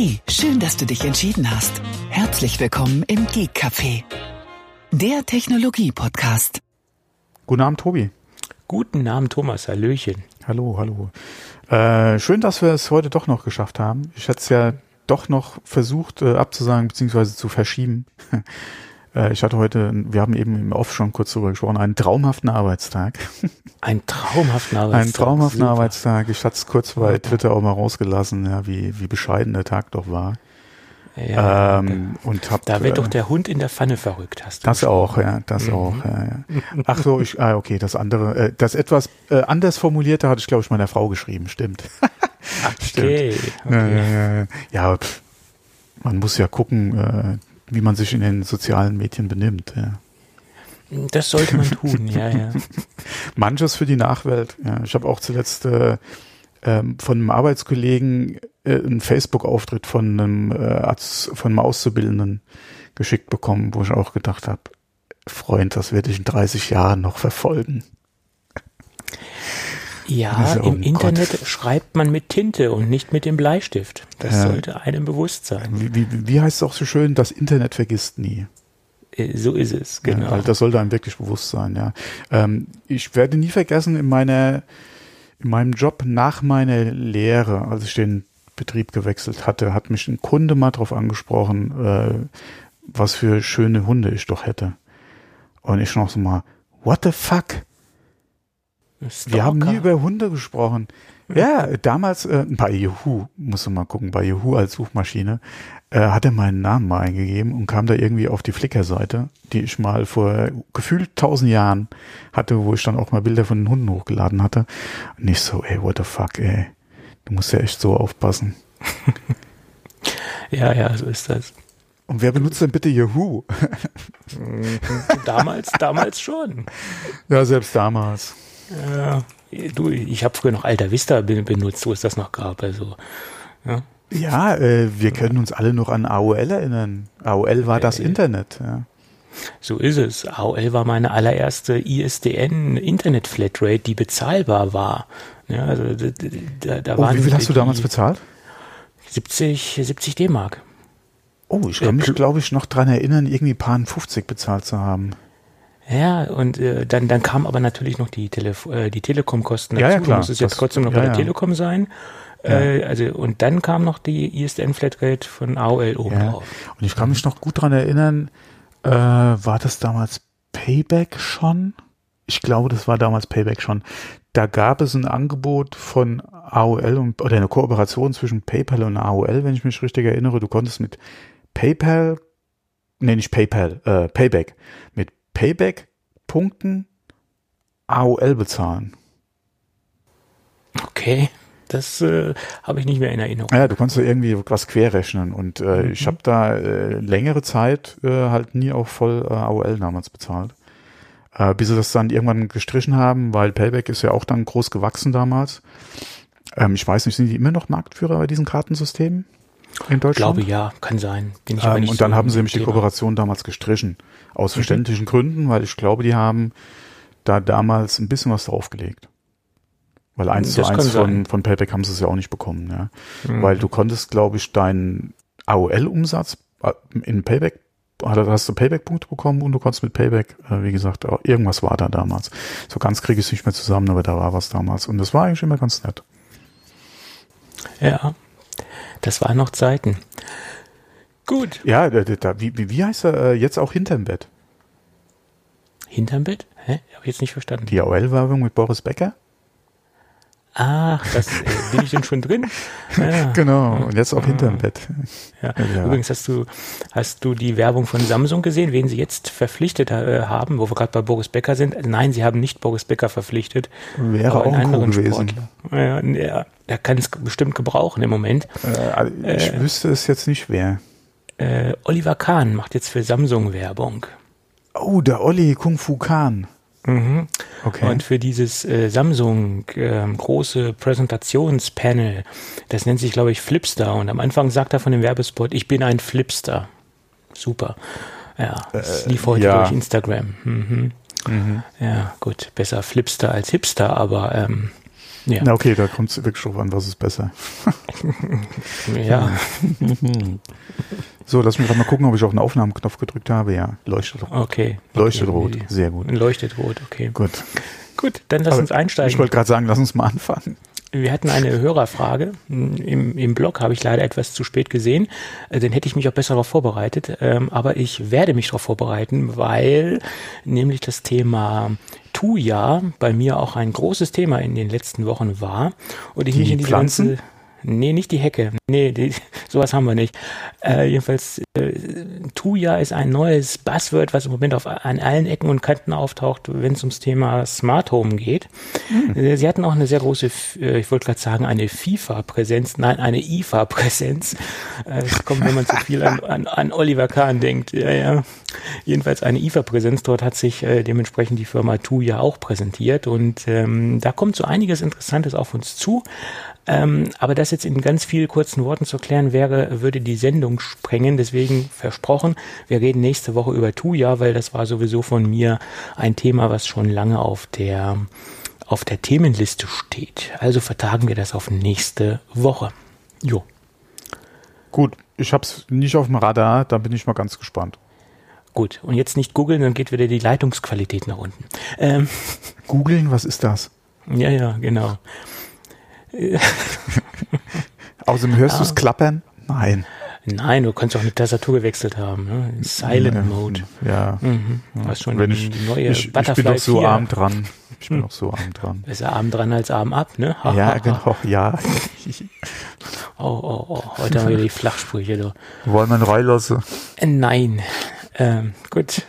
Hey, schön, dass du dich entschieden hast. Herzlich willkommen im Geek Café, der Technologie-Podcast. Guten Abend, Tobi. Guten Abend, Thomas. Hallöchen. Hallo, hallo. Äh, schön, dass wir es heute doch noch geschafft haben. Ich hatte es ja doch noch versucht äh, abzusagen bzw. zu verschieben. Äh, ich hatte heute, wir haben eben im Off schon kurz darüber gesprochen, einen traumhaften Arbeitstag. Einen traumhaften Arbeitstag. Einen traumhaften Super. Arbeitstag. Ich hatte es kurz bei Twitter auch mal rausgelassen, ja, wie, wie bescheiden der Tag doch war. Ja, ähm, und hab, da wird äh, doch der Hund in der Pfanne verrückt, hast du. Das schon. auch, ja, das mhm. auch. Ja, ja. Ach so, ich, ah, okay, das andere, äh, das etwas äh, anders formulierte hatte ich, glaube ich, meiner Frau geschrieben, stimmt. Ach, okay. okay. ja, pff, man muss ja gucken, äh, wie man sich in den sozialen Medien benimmt. Ja. Das sollte man tun, ja, ja. Manches für die Nachwelt. Ja. Ich habe auch zuletzt äh, ähm, von einem Arbeitskollegen äh, einen Facebook-Auftritt von einem äh, Arzt, von einem Auszubildenden geschickt bekommen, wo ich auch gedacht habe, Freund, das werde ich in 30 Jahren noch verfolgen. Ja, im Internet Gott. schreibt man mit Tinte und nicht mit dem Bleistift. Das ja. sollte einem bewusst sein. Wie, wie, wie heißt es auch so schön, das Internet vergisst nie. Äh, so ist es, genau. Ja, das sollte einem wirklich bewusst sein, ja. Ähm, ich werde nie vergessen, in meiner in meinem Job nach meiner Lehre, als ich den Betrieb gewechselt hatte, hat mich ein Kunde mal darauf angesprochen, äh, was für schöne Hunde ich doch hätte. Und ich noch so mal, what the fuck? Stalker. Wir haben nie über Hunde gesprochen. Ja, damals äh, bei Yahoo, muss man mal gucken, bei Yahoo als Suchmaschine, äh, hat er meinen Namen mal eingegeben und kam da irgendwie auf die Flickr-Seite, die ich mal vor gefühlt tausend Jahren hatte, wo ich dann auch mal Bilder von den Hunden hochgeladen hatte. Und ich so, ey, what the fuck, ey. Du musst ja echt so aufpassen. ja, ja, so ist das. Und wer benutzt denn bitte Yahoo? damals, damals schon. Ja, selbst damals. Ja, du, ich habe früher noch Alta Vista benutzt, wo es das noch gab. Also, ja. Ja, äh, wir können uns alle noch an AOL erinnern. AOL war das äh, Internet. Ja. So ist es. AOL war meine allererste ISDN-Internet-Flatrate, die bezahlbar war. Ja, also, da, da oh, wie viel hast du damals bezahlt? 70, 70 D-Mark. Oh, ich kann mich, glaube ich, noch dran erinnern, irgendwie paar 50 bezahlt zu haben. Ja, und äh, dann, dann kam aber natürlich noch die, Telef äh, die Telekom-Kosten dazu. Ja, ja, klar. Muss es jetzt trotzdem noch ja, bei der ja. Telekom sein. Äh, also, und dann kam noch die ISDN Flatrate von AOL oben ja. drauf. Und ich kann mich noch gut dran erinnern, äh, war das damals Payback schon? Ich glaube, das war damals Payback schon. Da gab es ein Angebot von AOL und, oder eine Kooperation zwischen PayPal und AOL, wenn ich mich richtig erinnere. Du konntest mit PayPal, nee, nicht PayPal, äh, Payback, mit Payback Punkten AOL bezahlen. Okay. Das äh, habe ich nicht mehr in Erinnerung. Ja, du konntest irgendwie was querrechnen und äh, mhm. ich habe da äh, längere Zeit äh, halt nie auch voll äh, AOL damals bezahlt. Äh, bis sie das dann irgendwann gestrichen haben, weil Payback ist ja auch dann groß gewachsen damals. Ähm, ich weiß nicht, sind die immer noch Marktführer bei diesen Kartensystemen in Deutschland? Ich glaube ja, kann sein. Ähm, und dann so haben sie nämlich die Kooperation damals gestrichen. Aus mhm. verständlichen Gründen, weil ich glaube, die haben da damals ein bisschen was draufgelegt. Weil eins zu eins von, von Payback haben sie es ja auch nicht bekommen, ja. Mhm. Weil du konntest, glaube ich, deinen AOL-Umsatz äh, in Payback, hast du Payback-Punkte bekommen und du konntest mit Payback, äh, wie gesagt, irgendwas war da damals. So ganz kriege ich es nicht mehr zusammen, aber da war was damals. Und das war eigentlich immer ganz nett. Ja, das waren noch Zeiten. Gut. Ja, da, da, wie, wie heißt er äh, jetzt auch hinterm Bett? Hinterm Bett? Hä? Habe ich jetzt nicht verstanden. Die AOL-Werbung mit Boris Becker? Ach, das äh, bin ich denn schon drin? Ja. Genau, und jetzt auch hinterm. Bett. Ja. ja. Übrigens hast du, hast du die Werbung von Samsung gesehen, wen sie jetzt verpflichtet äh, haben, wo wir gerade bei Boris Becker sind? Nein, sie haben nicht Boris Becker verpflichtet. Wäre auch ein anderen gewesen. Ja, der, der kann es bestimmt gebrauchen im Moment. Äh, also ich äh, wüsste es jetzt nicht wer. Äh, Oliver Kahn macht jetzt für Samsung Werbung. Oh, der Olli Kung Fu Kahn. Mhm. Okay. Und für dieses äh, Samsung äh, große Präsentationspanel, das nennt sich, glaube ich, Flipster. Und am Anfang sagt er von dem Werbespot, ich bin ein Flipster. Super. Ja, das äh, lief heute ja. durch Instagram. Mhm. Mhm. Ja, gut, besser Flipster als Hipster, aber ähm, Ja. Na okay, da kommt es wirklich drauf an, was ist besser. ja. so, lass mich gerade mal gucken, ob ich auch einen Aufnahmeknopf gedrückt habe. Ja, leuchtet rot. Okay. Leuchtet okay. rot, sehr gut. Leuchtet rot, okay. Gut. Gut, dann lass Aber uns einsteigen. Ich wollte gerade sagen, lass uns mal anfangen. Wir hatten eine Hörerfrage. Im, Im Blog habe ich leider etwas zu spät gesehen. Äh, den hätte ich mich auch besser darauf vorbereitet. Ähm, aber ich werde mich darauf vorbereiten, weil nämlich das Thema Tuya bei mir auch ein großes Thema in den letzten Wochen war. Und ich die mich in die ganze Nee, nicht die Hecke. Nee, die, sowas haben wir nicht. Äh, jedenfalls, äh, Tuya ist ein neues Buzzword, was im Moment auf, an allen Ecken und Kanten auftaucht, wenn es ums Thema Smart Home geht. Mhm. Sie hatten auch eine sehr große, äh, ich wollte gerade sagen, eine FIFA-Präsenz, nein, eine IFA-Präsenz. Äh, es kommt, wenn man zu viel an, an, an Oliver Kahn denkt. Ja, ja. Jedenfalls eine IFA-Präsenz. Dort hat sich äh, dementsprechend die Firma Tuya auch präsentiert und ähm, da kommt so einiges Interessantes auf uns zu. Ähm, aber das jetzt in ganz vielen kurzen Worten zu erklären wäre, würde die Sendung sprengen. Deswegen versprochen, wir reden nächste Woche über Tuya, weil das war sowieso von mir ein Thema, was schon lange auf der, auf der Themenliste steht. Also vertagen wir das auf nächste Woche. Jo. Gut, ich habe es nicht auf dem Radar, da bin ich mal ganz gespannt. Gut, und jetzt nicht googeln, dann geht wieder die Leitungsqualität nach unten. Ähm, googeln, was ist das? Ja, ja, genau. Außerdem hörst ja. du es klappern? Nein. Nein, du kannst auch eine Tastatur gewechselt haben. Ne? Silent ja, Mode. Ja. Mhm. Was schon Wenn ich, die neue ich, Butterfly ich bin doch so 4. arm dran. Ich bin hm. noch so arm dran. Besser arm dran als arm ab, ne? Ha, ja, ha, ha. genau, ja. oh, oh, oh. Heute haben wir die Flachsprüche. Du. Wollen wir einen reinlassen? Äh, nein. Ähm, gut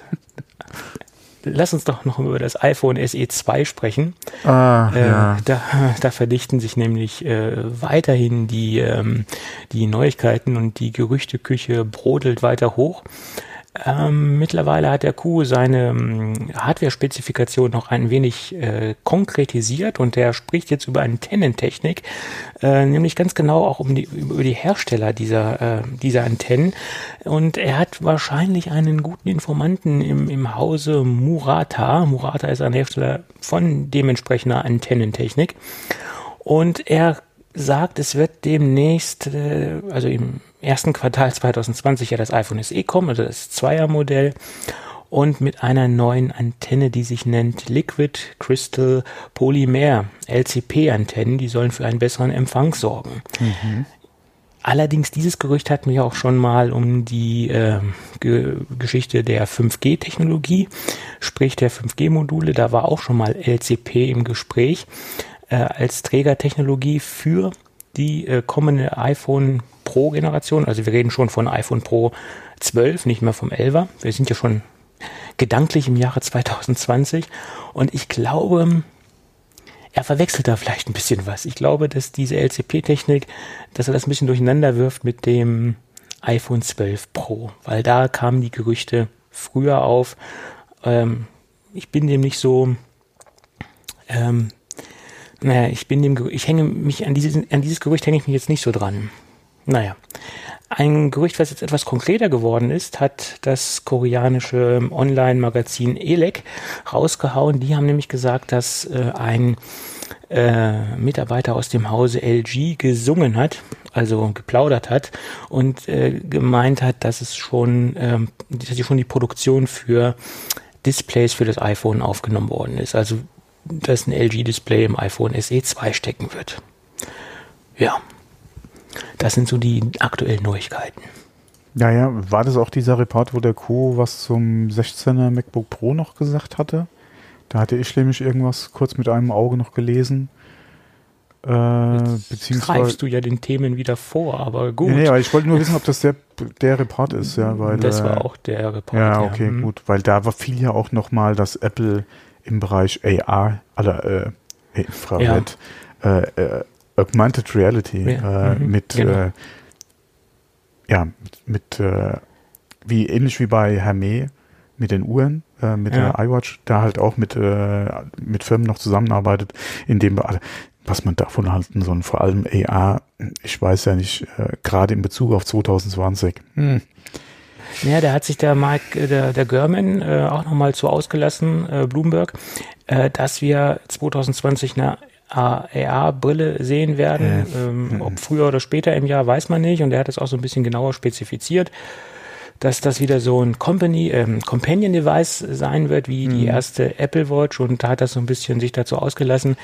lass uns doch noch über das iPhone SE 2 sprechen. Ah, äh, ja. da, da verdichten sich nämlich äh, weiterhin die, ähm, die Neuigkeiten und die Gerüchteküche brodelt weiter hoch. Ähm, mittlerweile hat der Q seine ähm, Hardware-Spezifikation noch ein wenig äh, konkretisiert und er spricht jetzt über Antennentechnik, äh, nämlich ganz genau auch um die, über die Hersteller dieser, äh, dieser Antennen. Und er hat wahrscheinlich einen guten Informanten im, im Hause Murata. Murata ist ein Hersteller von dementsprechender Antennentechnik. Und er sagt, es wird demnächst, äh, also im ersten Quartal 2020 ja das iPhone SE kommen, also das Zweier-Modell und mit einer neuen Antenne, die sich nennt Liquid Crystal Polymer LCP-Antennen, die sollen für einen besseren Empfang sorgen. Mhm. Allerdings, dieses Gerücht hatten wir auch schon mal um die äh, Ge Geschichte der 5G-Technologie, sprich der 5G-Module. Da war auch schon mal LCP im Gespräch äh, als Trägertechnologie für die äh, kommende iPhone Pro Generation. Also wir reden schon von iPhone Pro 12, nicht mehr vom 11er. Wir sind ja schon gedanklich im Jahre 2020 und ich glaube, er verwechselt da vielleicht ein bisschen was. Ich glaube, dass diese LCP-Technik, dass er das ein bisschen durcheinander wirft mit dem iPhone 12 Pro, weil da kamen die Gerüchte früher auf. Ähm, ich bin dem nicht so, ähm, naja, ich bin dem, ich hänge mich an dieses, an dieses Gerücht hänge ich mich jetzt nicht so dran. Naja. Ein Gerücht, was jetzt etwas konkreter geworden ist, hat das koreanische Online-Magazin Elec rausgehauen. Die haben nämlich gesagt, dass äh, ein äh, Mitarbeiter aus dem Hause LG gesungen hat, also geplaudert hat und äh, gemeint hat, dass es schon, äh, dass schon die Produktion für Displays für das iPhone aufgenommen worden ist. Also dass ein LG-Display im iPhone SE 2 stecken wird. Ja, das sind so die aktuellen Neuigkeiten. Ja, ja, war das auch dieser Report, wo der Co. was zum 16er MacBook Pro noch gesagt hatte? Da hatte ich nämlich irgendwas kurz mit einem Auge noch gelesen. Äh, beziehungsweise greifst du ja den Themen wieder vor, aber gut. Nee, aber ich wollte nur wissen, ob das der, der Report ist, ja, weil. Das war äh, auch der Report. Ja, okay, ja. Hm. gut, weil da war viel ja auch nochmal, dass Apple im Bereich AR, aller äh, Infrared, ja. äh, äh, Augmented Reality ja. äh, mhm, mit genau. äh, ja mit wie ähnlich wie bei Hermé mit den Uhren äh, mit ja. der iWatch da halt auch mit äh, mit Firmen noch zusammenarbeitet in dem was man davon halten soll vor allem AR ich weiß ja nicht äh, gerade in Bezug auf 2020 hm. Ja, da hat sich der Mike, äh, der, der German äh, auch nochmal zu ausgelassen, äh, Bloomberg, äh, dass wir 2020 eine AR-Brille sehen werden. Äh, ähm, ob früher oder später im Jahr, weiß man nicht. Und er hat es auch so ein bisschen genauer spezifiziert, dass das wieder so ein Company, ähm, Companion-Device sein wird, wie mhm. die erste Apple Watch. Und da hat er so ein bisschen sich dazu ausgelassen,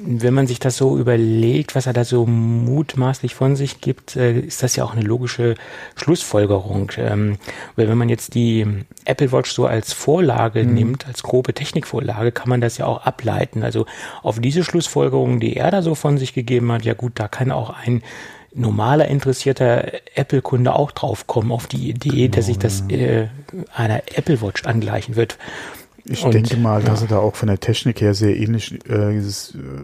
wenn man sich das so überlegt, was er da so mutmaßlich von sich gibt, äh, ist das ja auch eine logische Schlussfolgerung. Ähm, weil wenn man jetzt die Apple Watch so als Vorlage mhm. nimmt, als grobe Technikvorlage, kann man das ja auch ableiten. Also auf diese Schlussfolgerung, die er da so von sich gegeben hat, ja gut, da kann auch ein normaler interessierter Apple-Kunde auch draufkommen auf die Idee, genau, dass sich das äh, einer Apple Watch angleichen wird. Ich und, denke mal, dass ja. sie da auch von der Technik her sehr ähnlich äh,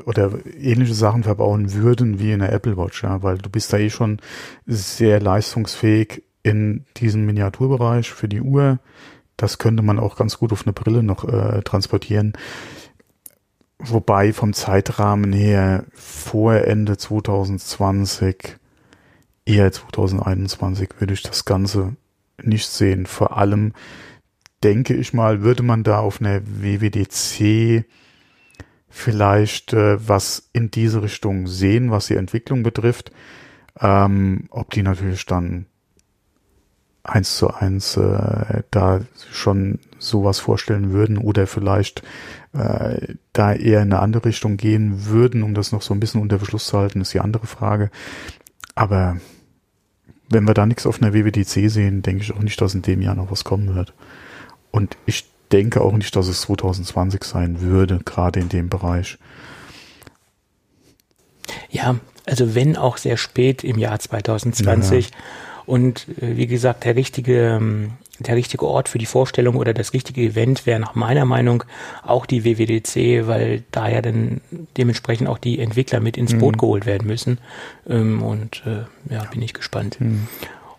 oder ähnliche Sachen verbauen würden wie in der Apple Watch, ja, weil du bist da eh schon sehr leistungsfähig in diesem Miniaturbereich für die Uhr. Das könnte man auch ganz gut auf eine Brille noch äh, transportieren. Wobei vom Zeitrahmen her vor Ende 2020, eher 2021 würde ich das Ganze nicht sehen. Vor allem, denke ich mal, würde man da auf einer WWDC vielleicht äh, was in diese Richtung sehen, was die Entwicklung betrifft. Ähm, ob die natürlich dann eins zu eins äh, da schon sowas vorstellen würden oder vielleicht äh, da eher in eine andere Richtung gehen würden, um das noch so ein bisschen unter Verschluss zu halten, ist die andere Frage. Aber wenn wir da nichts auf einer WWDC sehen, denke ich auch nicht, dass in dem Jahr noch was kommen wird. Und ich denke auch nicht, dass es 2020 sein würde, gerade in dem Bereich. Ja, also wenn auch sehr spät im Jahr 2020. Ja. Und äh, wie gesagt, der richtige, ähm, der richtige Ort für die Vorstellung oder das richtige Event wäre nach meiner Meinung auch die WWDC, weil da ja dann dementsprechend auch die Entwickler mit ins Boot mhm. geholt werden müssen. Ähm, und äh, ja, bin ich gespannt. Mhm.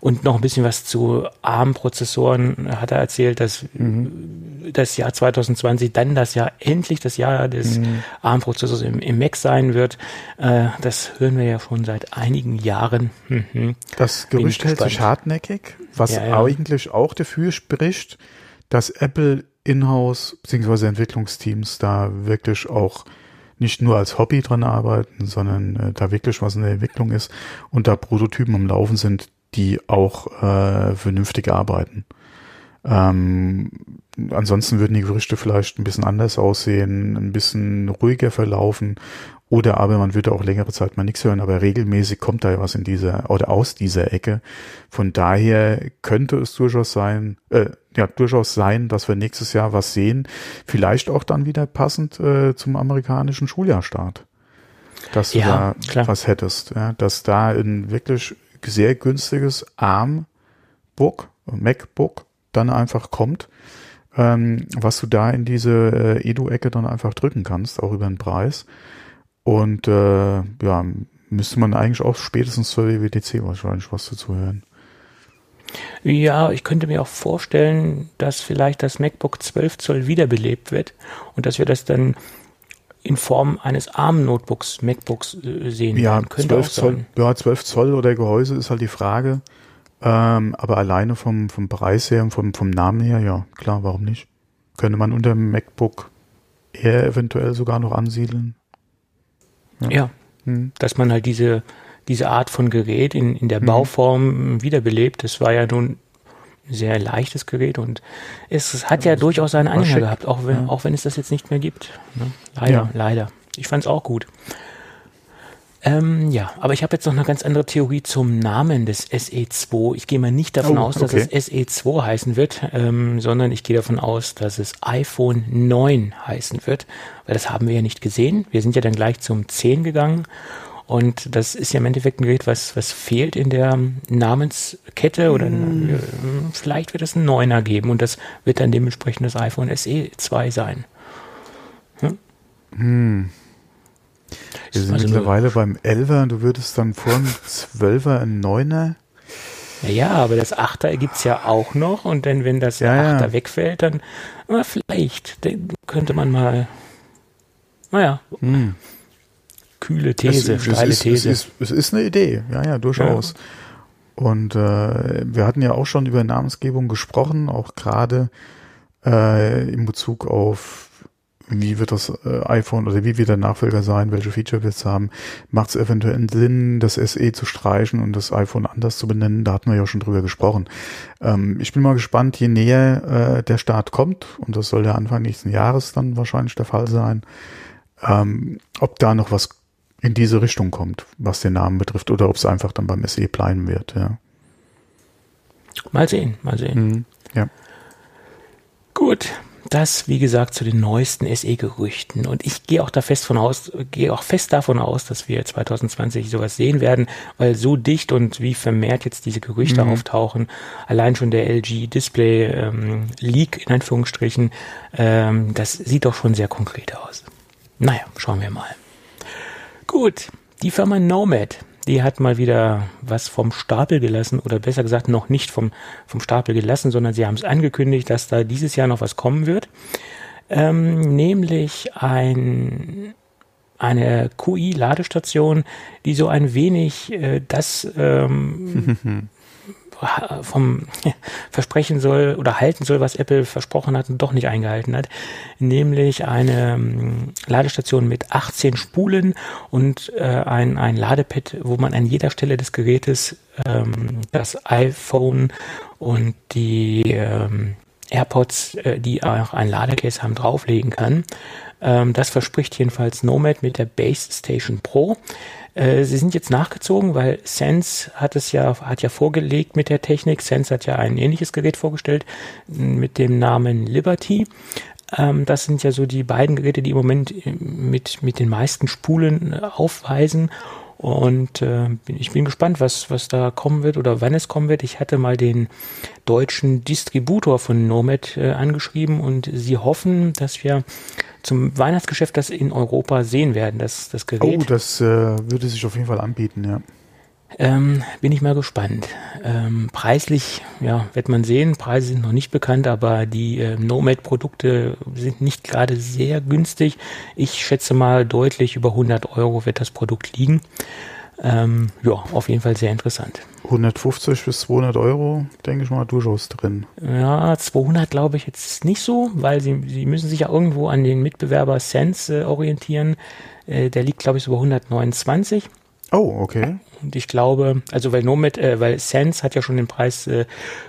Und noch ein bisschen was zu ARM-Prozessoren hat er erzählt, dass mhm. das Jahr 2020 dann das Jahr endlich das Jahr des mhm. ARM-Prozessors im, im, Mac sein wird. Äh, das hören wir ja schon seit einigen Jahren. Mhm. Das Gerücht hält sich hartnäckig, was ja, ja. eigentlich auch dafür spricht, dass Apple Inhouse bzw. Entwicklungsteams da wirklich auch nicht nur als Hobby dran arbeiten, sondern äh, da wirklich was in der Entwicklung ist und da Prototypen am Laufen sind, die auch äh, vernünftig arbeiten. Ähm, ansonsten würden die Gerüchte vielleicht ein bisschen anders aussehen, ein bisschen ruhiger verlaufen oder aber man würde auch längere Zeit mal nichts hören, aber regelmäßig kommt da ja was in dieser oder aus dieser Ecke. Von daher könnte es durchaus sein, äh, ja, durchaus sein, dass wir nächstes Jahr was sehen, vielleicht auch dann wieder passend äh, zum amerikanischen Schuljahrstart. Dass du ja, da klar. was hättest, ja, dass da in wirklich sehr günstiges ARM-Book, MacBook dann einfach kommt, ähm, was du da in diese äh, Edu-Ecke dann einfach drücken kannst, auch über den Preis. Und äh, ja, müsste man eigentlich auch spätestens zur WWDC wahrscheinlich was dazu hören. Ja, ich könnte mir auch vorstellen, dass vielleicht das MacBook 12 Zoll wiederbelebt wird und dass wir das dann in Form eines ARM-Notebooks, MacBooks äh, sehen ja, Könnte 12 Zoll, ja, 12 Zoll oder Gehäuse ist halt die Frage. Ähm, aber alleine vom, vom Preis her und vom, vom Namen her, ja, klar, warum nicht? Könnte man unter dem MacBook eher eventuell sogar noch ansiedeln. Ja, ja hm. dass man halt diese, diese Art von Gerät in, in der hm. Bauform wiederbelebt. Das war ja nun sehr leichtes Gerät und es hat ja, ja durchaus seine Anhänger gehabt, auch wenn, ja. auch wenn es das jetzt nicht mehr gibt. Ne? Leider, ja. leider. Ich fand es auch gut. Ähm, ja, aber ich habe jetzt noch eine ganz andere Theorie zum Namen des SE2. Ich gehe mal nicht davon oh, aus, dass okay. es SE2 heißen wird, ähm, sondern ich gehe davon aus, dass es iPhone 9 heißen wird, weil das haben wir ja nicht gesehen. Wir sind ja dann gleich zum 10 gegangen und das ist ja im Endeffekt ein Gerät, was, was fehlt in der Namenskette oder mm. vielleicht wird es einen Neuner geben und das wird dann dementsprechend das iPhone SE 2 sein. Hm? Hm. Wir sind also mittlerweile beim 11er und du würdest dann vor dem 12er ein 9er. Ja, aber das 8er gibt es ja auch noch und dann, wenn das ja, 8er ja. wegfällt, dann na, vielleicht könnte man mal, naja, hm kühle These, es, steile es ist, These. Es ist, es ist eine Idee, ja, ja, durchaus. Ja. Und äh, wir hatten ja auch schon über Namensgebung gesprochen, auch gerade äh, in Bezug auf wie wird das äh, iPhone oder wie wird der Nachfolger sein, welche Feature wird es haben, macht es eventuell einen Sinn, das SE zu streichen und das iPhone anders zu benennen, da hatten wir ja schon drüber gesprochen. Ähm, ich bin mal gespannt, je näher äh, der Start kommt, und das soll der Anfang nächsten Jahres dann wahrscheinlich der Fall sein, ähm, ob da noch was in diese Richtung kommt, was den Namen betrifft, oder ob es einfach dann beim SE bleiben wird, ja. Mal sehen, mal sehen. Mhm, ja. Gut, das, wie gesagt, zu den neuesten SE-Gerüchten. Und ich gehe auch da fest von aus, gehe auch fest davon aus, dass wir 2020 sowas sehen werden, weil so dicht und wie vermehrt jetzt diese Gerüchte mhm. auftauchen, allein schon der LG Display ähm, Leak in Anführungsstrichen, ähm, das sieht doch schon sehr konkret aus. Naja, schauen wir mal. Gut, die Firma Nomad die hat mal wieder was vom Stapel gelassen oder besser gesagt noch nicht vom, vom Stapel gelassen, sondern sie haben es angekündigt, dass da dieses Jahr noch was kommen wird. Ähm, nämlich ein, eine QI-Ladestation, die so ein wenig äh, das ähm, vom versprechen soll oder halten soll, was Apple versprochen hat und doch nicht eingehalten hat, nämlich eine ähm, Ladestation mit 18 Spulen und äh, ein, ein Ladepad, wo man an jeder Stelle des Gerätes ähm, das iPhone und die ähm, AirPods, äh, die auch ein Ladecase haben, drauflegen kann. Ähm, das verspricht jedenfalls Nomad mit der Base Station Pro. Äh, sie sind jetzt nachgezogen, weil Sense hat es ja, hat ja vorgelegt mit der Technik. Sense hat ja ein ähnliches Gerät vorgestellt mit dem Namen Liberty. Ähm, das sind ja so die beiden Geräte, die im Moment äh, mit, mit den meisten Spulen äh, aufweisen. Und äh, ich bin gespannt, was, was da kommen wird oder wann es kommen wird. Ich hatte mal den deutschen Distributor von Nomad äh, angeschrieben und sie hoffen, dass wir zum Weihnachtsgeschäft das in Europa sehen werden, das, das Gerät. Oh, das äh, würde sich auf jeden Fall anbieten, ja. Ähm, bin ich mal gespannt. Ähm, preislich, ja, wird man sehen. Preise sind noch nicht bekannt, aber die äh, Nomad-Produkte sind nicht gerade sehr günstig. Ich schätze mal deutlich über 100 Euro wird das Produkt liegen. Ähm, ja, auf jeden Fall sehr interessant. 150 bis 200 Euro, denke ich mal, durchaus drin. Ja, 200 glaube ich jetzt nicht so, weil sie, sie müssen sich ja irgendwo an den Mitbewerber Sense äh, orientieren. Äh, der liegt, glaube ich, so bei 129. Oh, okay. Und ich glaube, also weil Nomad, äh, weil Sense hat ja schon den Preis äh,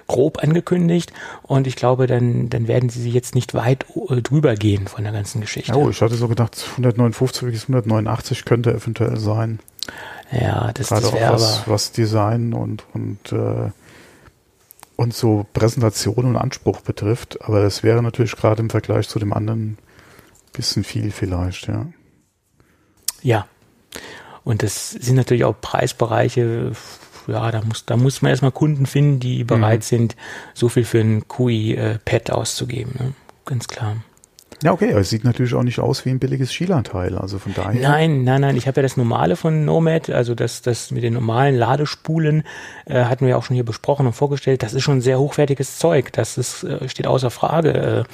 grob angekündigt und ich glaube, dann, dann werden sie jetzt nicht weit äh, drüber gehen von der ganzen Geschichte. Oh, ich hatte so gedacht, 159 bis 189 könnte eventuell sein. Ja, das, Gerade das wäre was, was Design und, und, äh, und so Präsentation und Anspruch betrifft. Aber das wäre natürlich gerade im Vergleich zu dem anderen bisschen viel vielleicht, ja. Ja. Und das sind natürlich auch Preisbereiche, ja, da muss, da muss man erstmal Kunden finden, die bereit mhm. sind, so viel für ein QI-Pad äh, auszugeben. Ne? Ganz klar. Ja, okay, aber es sieht natürlich auch nicht aus wie ein billiges Skielanteil, also von daher. Nein, nein, nein, ich habe ja das normale von Nomad, also das, das mit den normalen Ladespulen, äh, hatten wir auch schon hier besprochen und vorgestellt, das ist schon sehr hochwertiges Zeug, das ist, äh, steht außer Frage, äh,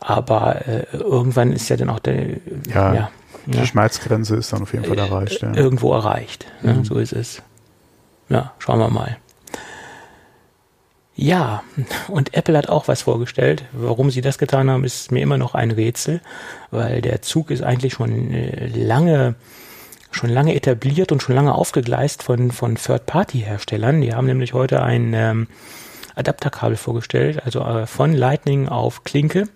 aber äh, irgendwann ist ja dann auch der, ja, ja die ja. Schmerzgrenze ist dann auf jeden Fall äh, erreicht. Ja. Irgendwo erreicht, ne? mhm. so ist es. Ja, schauen wir mal. Ja, und Apple hat auch was vorgestellt. Warum sie das getan haben, ist mir immer noch ein Rätsel, weil der Zug ist eigentlich schon äh, lange schon lange etabliert und schon lange aufgegleist von, von Third-Party-Herstellern. Die haben nämlich heute ein ähm, Adapterkabel vorgestellt, also äh, von Lightning auf Klinke.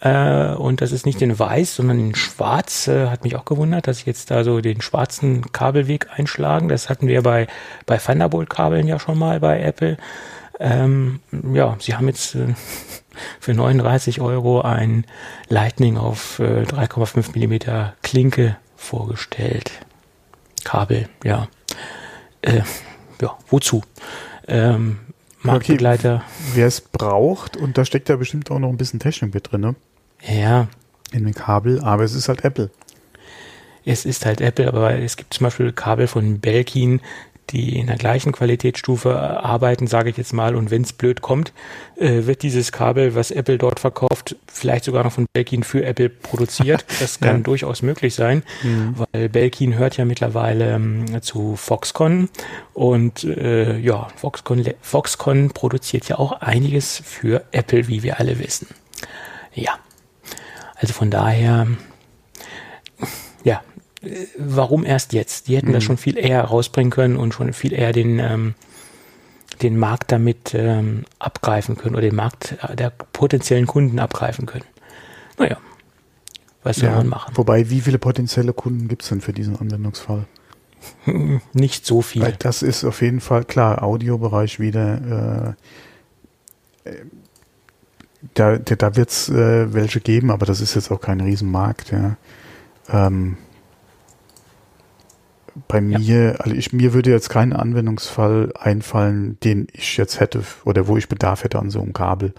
Äh, und das ist nicht in weiß, sondern in schwarz. Äh, hat mich auch gewundert, dass ich jetzt da so den schwarzen Kabelweg einschlagen. Das hatten wir bei, bei Thunderbolt-Kabeln ja schon mal bei Apple. Ähm, ja, sie haben jetzt äh, für 39 Euro ein Lightning auf äh, 3,5 Millimeter Klinke vorgestellt. Kabel, ja. Äh, ja, wozu? Ähm, Marktbegleiter. Okay, wer es braucht, und da steckt ja bestimmt auch noch ein bisschen Technik mit drin, ne? Ja. In dem Kabel, aber es ist halt Apple. Es ist halt Apple, aber es gibt zum Beispiel Kabel von Belkin, die in der gleichen Qualitätsstufe arbeiten, sage ich jetzt mal. Und wenn es blöd kommt, äh, wird dieses Kabel, was Apple dort verkauft, vielleicht sogar noch von Belkin für Apple produziert. Das kann ja. durchaus möglich sein, mhm. weil Belkin hört ja mittlerweile ähm, zu Foxconn und äh, ja, Foxconn, Foxconn produziert ja auch einiges für Apple, wie wir alle wissen. Ja. Also von daher, ja, warum erst jetzt? Die hätten mhm. das schon viel eher rausbringen können und schon viel eher den, ähm, den Markt damit ähm, abgreifen können oder den Markt der potenziellen Kunden abgreifen können. Naja, was soll ja, man machen? Wobei, wie viele potenzielle Kunden gibt es denn für diesen Anwendungsfall? Nicht so viel. Weil das ist auf jeden Fall klar, Audiobereich wieder. Äh, da da, da wird es äh, welche geben, aber das ist jetzt auch kein Riesenmarkt. Ja. Ähm, bei ja. mir, also ich, mir würde jetzt kein Anwendungsfall einfallen, den ich jetzt hätte oder wo ich Bedarf hätte an so einem Kabel.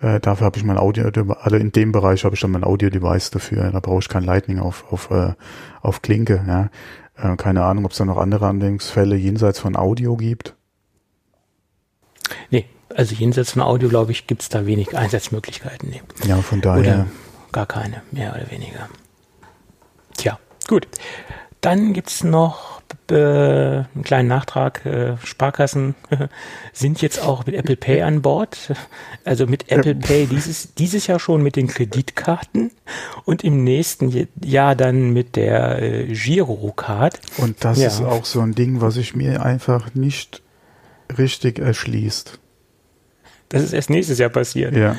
Äh, dafür habe ich mein Audio, also in dem Bereich habe ich dann mein Audio-Device dafür. Da brauche ich kein Lightning auf, auf, äh, auf Klinke. Ja. Äh, keine Ahnung, ob es da noch andere Anwendungsfälle jenseits von Audio gibt. Nee, also jenseits von Audio, glaube ich, gibt es da wenig Einsatzmöglichkeiten. Nee. Ja, von daher. Oder gar keine, mehr oder weniger. Tja, gut. Dann gibt es noch äh, einen kleinen Nachtrag. Äh, Sparkassen sind jetzt auch mit Apple Pay an Bord. Also mit Apple Pay dieses, dieses Jahr schon mit den Kreditkarten und im nächsten Jahr dann mit der äh, Girocard. Und das ja. ist auch so ein Ding, was ich mir einfach nicht richtig erschließt. Das ist erst nächstes Jahr passiert. Ja.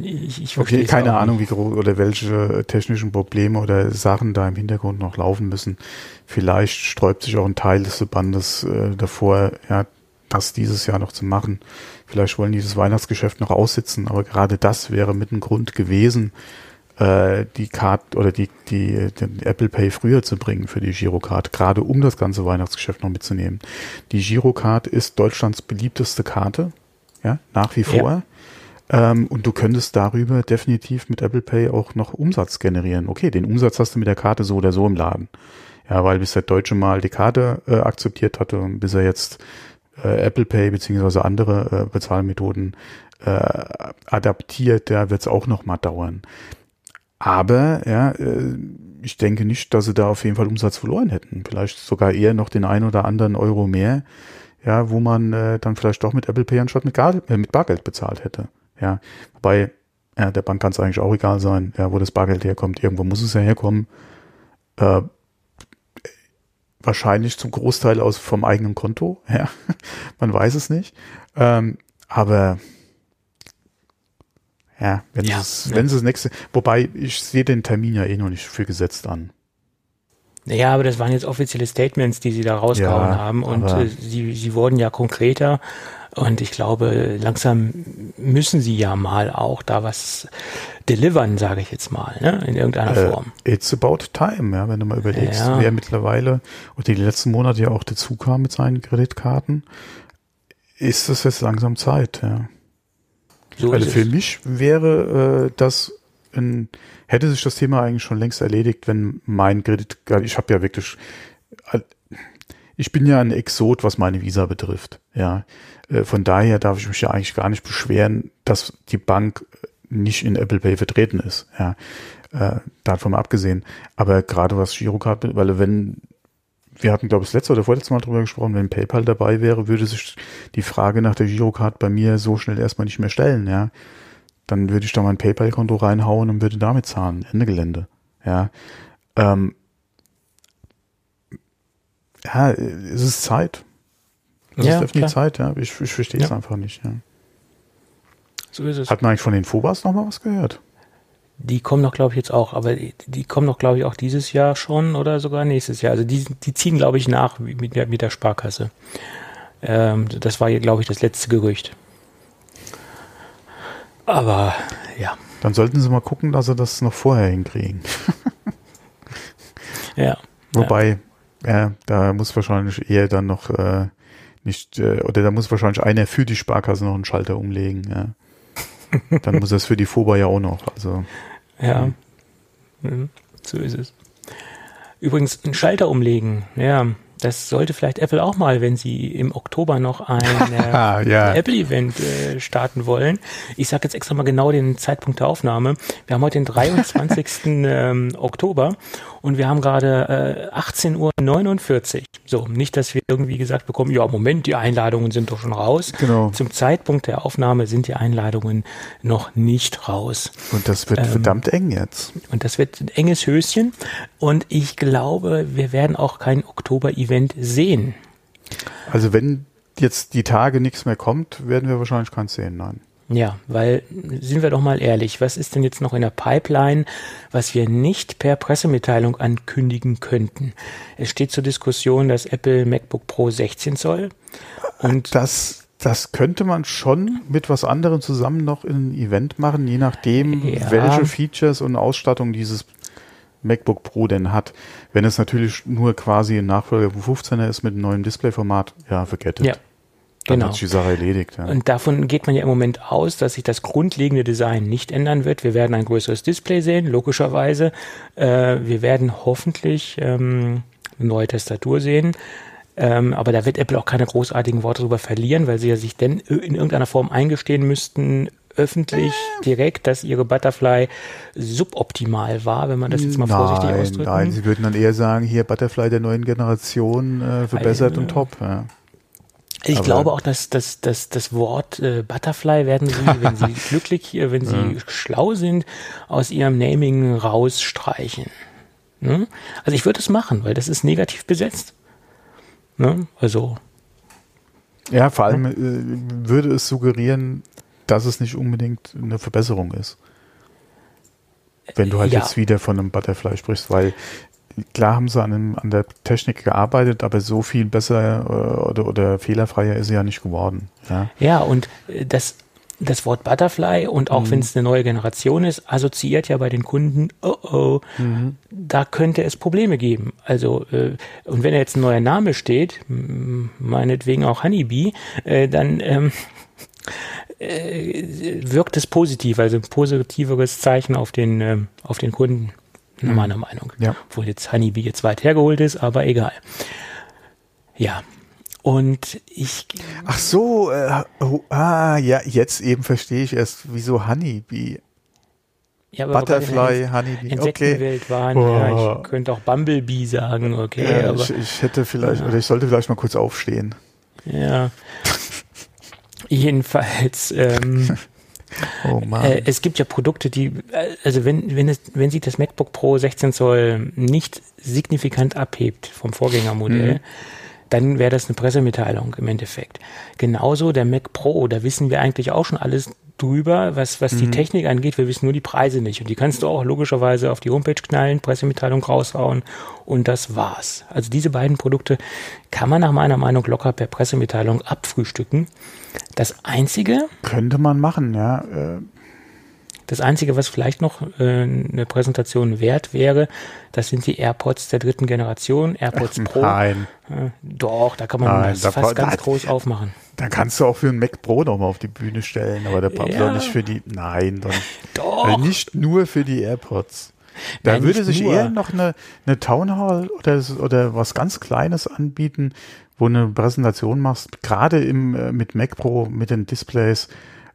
Ich, ich okay, keine Ahnung, wie groß oder welche technischen Probleme oder Sachen da im Hintergrund noch laufen müssen. Vielleicht sträubt sich auch ein Teil des Bandes äh, davor, ja, das dieses Jahr noch zu machen. Vielleicht wollen die das Weihnachtsgeschäft noch aussitzen, aber gerade das wäre mit ein Grund gewesen, äh, die Card oder die, die, den Apple Pay früher zu bringen für die Girocard, gerade um das ganze Weihnachtsgeschäft noch mitzunehmen. Die Girocard ist Deutschlands beliebteste Karte, ja, nach wie vor. Ja. Ähm, und du könntest darüber definitiv mit Apple Pay auch noch Umsatz generieren. Okay, den Umsatz hast du mit der Karte so oder so im Laden. Ja, weil bis der Deutsche mal die Karte äh, akzeptiert hatte und bis er jetzt äh, Apple Pay beziehungsweise andere äh, Bezahlmethoden äh, adaptiert, da wird es auch noch mal dauern. Aber ja, äh, ich denke nicht, dass sie da auf jeden Fall Umsatz verloren hätten. Vielleicht sogar eher noch den ein oder anderen Euro mehr, ja, wo man äh, dann vielleicht doch mit Apple Pay anstatt mit, Gar äh, mit Bargeld bezahlt hätte. Ja, wobei ja, der Bank kann es eigentlich auch egal sein, ja, wo das Bargeld herkommt. Irgendwo muss es ja herkommen. Äh, wahrscheinlich zum Großteil aus vom eigenen Konto. Ja, man weiß es nicht. Ähm, aber ja, wenn ja, es, ja. wenn es das nächste, wobei ich sehe den Termin ja eh noch nicht für gesetzt an. Ja, aber das waren jetzt offizielle Statements, die sie da rausgehauen ja, haben und äh, sie, sie wurden ja konkreter und ich glaube, langsam müssen sie ja mal auch da was delivern, sage ich jetzt mal, ne? in irgendeiner äh, Form. It's about time, ja, wenn du mal überlegst, ja. wer mittlerweile und die letzten Monate ja auch dazu kam mit seinen Kreditkarten, ist es jetzt langsam Zeit, ja. So also für es. mich wäre äh, das ein, hätte sich das Thema eigentlich schon längst erledigt, wenn mein Kredit, ich habe ja wirklich, ich bin ja ein Exot, was meine Visa betrifft, ja. Äh, von daher darf ich mich ja eigentlich gar nicht beschweren, dass die Bank nicht in Apple Pay vertreten ist, ja. Äh, davon abgesehen. Aber gerade was Girocard, weil wenn wir hatten, glaube ich, das letzte oder vorletzte Mal drüber gesprochen, wenn PayPal dabei wäre, würde sich die Frage nach der Girocard bei mir so schnell erstmal nicht mehr stellen, ja. Dann würde ich da mein PayPal-Konto reinhauen und würde damit zahlen. Ende Gelände. Ja. Ähm, ja, es ist Zeit. Es ja, ist definitiv klar. Zeit, ja. Ich, ich verstehe es einfach nicht, ja. So ist es. Hat man eigentlich von den Fobas noch mal was gehört? Die kommen doch, glaube ich, jetzt auch, aber die, die kommen doch, glaube ich, auch dieses Jahr schon oder sogar nächstes Jahr. Also die, die ziehen, glaube ich, nach mit der, mit der Sparkasse. Ähm, das war, glaube ich, das letzte Gerücht. Aber ja. Dann sollten sie mal gucken, dass sie das noch vorher hinkriegen. ja. Wobei, ja. ja. da muss wahrscheinlich eher dann noch äh, nicht, äh, oder da muss wahrscheinlich einer für die Sparkasse noch einen Schalter umlegen, ja. Dann muss das für die FOBA ja auch noch. Also, ja, mhm. so ist es. Übrigens, einen Schalter umlegen, ja, Das sollte vielleicht Apple auch mal, wenn sie im Oktober noch ein äh, ja. Apple-Event äh, starten wollen. Ich sage jetzt extra mal genau den Zeitpunkt der Aufnahme. Wir haben heute den 23. ähm, Oktober und wir haben gerade äh, 18.49 Uhr. So, nicht, dass wir irgendwie gesagt bekommen, ja, Moment, die Einladungen sind doch schon raus. Genau. Zum Zeitpunkt der Aufnahme sind die Einladungen noch nicht raus. Und das wird ähm, verdammt eng jetzt. Und das wird ein enges Höschen. Und ich glaube, wir werden auch kein Oktober-Event sehen. Also wenn jetzt die Tage nichts mehr kommt, werden wir wahrscheinlich keins sehen, nein. Ja, weil, sind wir doch mal ehrlich, was ist denn jetzt noch in der Pipeline, was wir nicht per Pressemitteilung ankündigen könnten? Es steht zur Diskussion das Apple MacBook Pro 16 Zoll. Und das, das könnte man schon mit was anderem zusammen noch in ein Event machen, je nachdem, ja. welche Features und Ausstattung dieses MacBook Pro denn hat. Wenn es natürlich nur quasi ein Nachfolger vom 15er ist mit einem neuen Displayformat, ja, forget it. Ja, dann genau. hat sich die Sache erledigt. Ja. Und davon geht man ja im Moment aus, dass sich das grundlegende Design nicht ändern wird. Wir werden ein größeres Display sehen, logischerweise. Äh, wir werden hoffentlich ähm, eine neue Tastatur sehen. Ähm, aber da wird Apple auch keine großartigen Worte darüber verlieren, weil sie ja sich denn in irgendeiner Form eingestehen müssten, öffentlich direkt, dass ihre Butterfly suboptimal war, wenn man das jetzt mal nein, vorsichtig ausdrückt. Nein, sie würden dann eher sagen, hier Butterfly der neuen Generation äh, verbessert also, und top. Ja. Ich Aber glaube auch, dass, dass, dass das Wort äh, Butterfly werden sie, wenn sie glücklich, äh, wenn sie ja. schlau sind, aus ihrem Naming rausstreichen. Ne? Also ich würde es machen, weil das ist negativ besetzt. Ne? Also. Ja, vor allem äh, würde es suggerieren, dass es nicht unbedingt eine Verbesserung ist. Wenn du halt ja. jetzt wieder von einem Butterfly sprichst, weil klar haben sie an, einem, an der Technik gearbeitet, aber so viel besser äh, oder, oder fehlerfreier ist sie ja nicht geworden. Ja, ja und äh, das, das Wort Butterfly und auch mhm. wenn es eine neue Generation ist, assoziiert ja bei den Kunden, oh oh, mhm. da könnte es Probleme geben. Also, äh, und wenn jetzt ein neuer Name steht, meinetwegen auch Honeybee, äh, dann ähm, äh, wirkt es positiv, also ein positiveres Zeichen auf den, äh, auf den Kunden mhm. meiner Meinung. Ja. Obwohl jetzt Honeybee jetzt weit hergeholt ist, aber egal. Ja. Und ich. Ach so, äh, oh, ah, ja, jetzt eben verstehe ich erst, wieso Honeybee. Ja, aber Butterfly, Honeybee. Insektenwelt okay. waren, oh. ja, ich könnte auch Bumblebee sagen, okay. Ja, aber, ich, ich, hätte vielleicht, ja. oder ich sollte vielleicht mal kurz aufstehen. Ja. Jedenfalls, ähm, Oh äh, es gibt ja Produkte, die, äh, also wenn, wenn, es, wenn sich das MacBook Pro 16 Zoll nicht signifikant abhebt vom Vorgängermodell, mhm. dann wäre das eine Pressemitteilung im Endeffekt. Genauso der Mac Pro, da wissen wir eigentlich auch schon alles drüber, was, was mhm. die Technik angeht. Wir wissen nur die Preise nicht. Und die kannst du auch logischerweise auf die Homepage knallen, Pressemitteilung raushauen und das war's. Also diese beiden Produkte kann man nach meiner Meinung locker per Pressemitteilung abfrühstücken. Das Einzige. Könnte man machen, ja. Äh. Das Einzige, was vielleicht noch äh, eine Präsentation wert wäre, das sind die AirPods der dritten Generation, AirPods Pro. Nein. Äh, doch, da kann man Nein, das fast ganz da, groß aufmachen. Da kannst du auch für einen Mac Pro nochmal auf die Bühne stellen, aber der braucht ja. doch nicht für die. Nein, doch. doch. Also nicht nur für die AirPods. Da Nein, würde sich nur. eher noch eine, eine Town Hall oder, oder was ganz Kleines anbieten, wo du eine Präsentation machst, gerade im, äh, mit Mac Pro, mit den Displays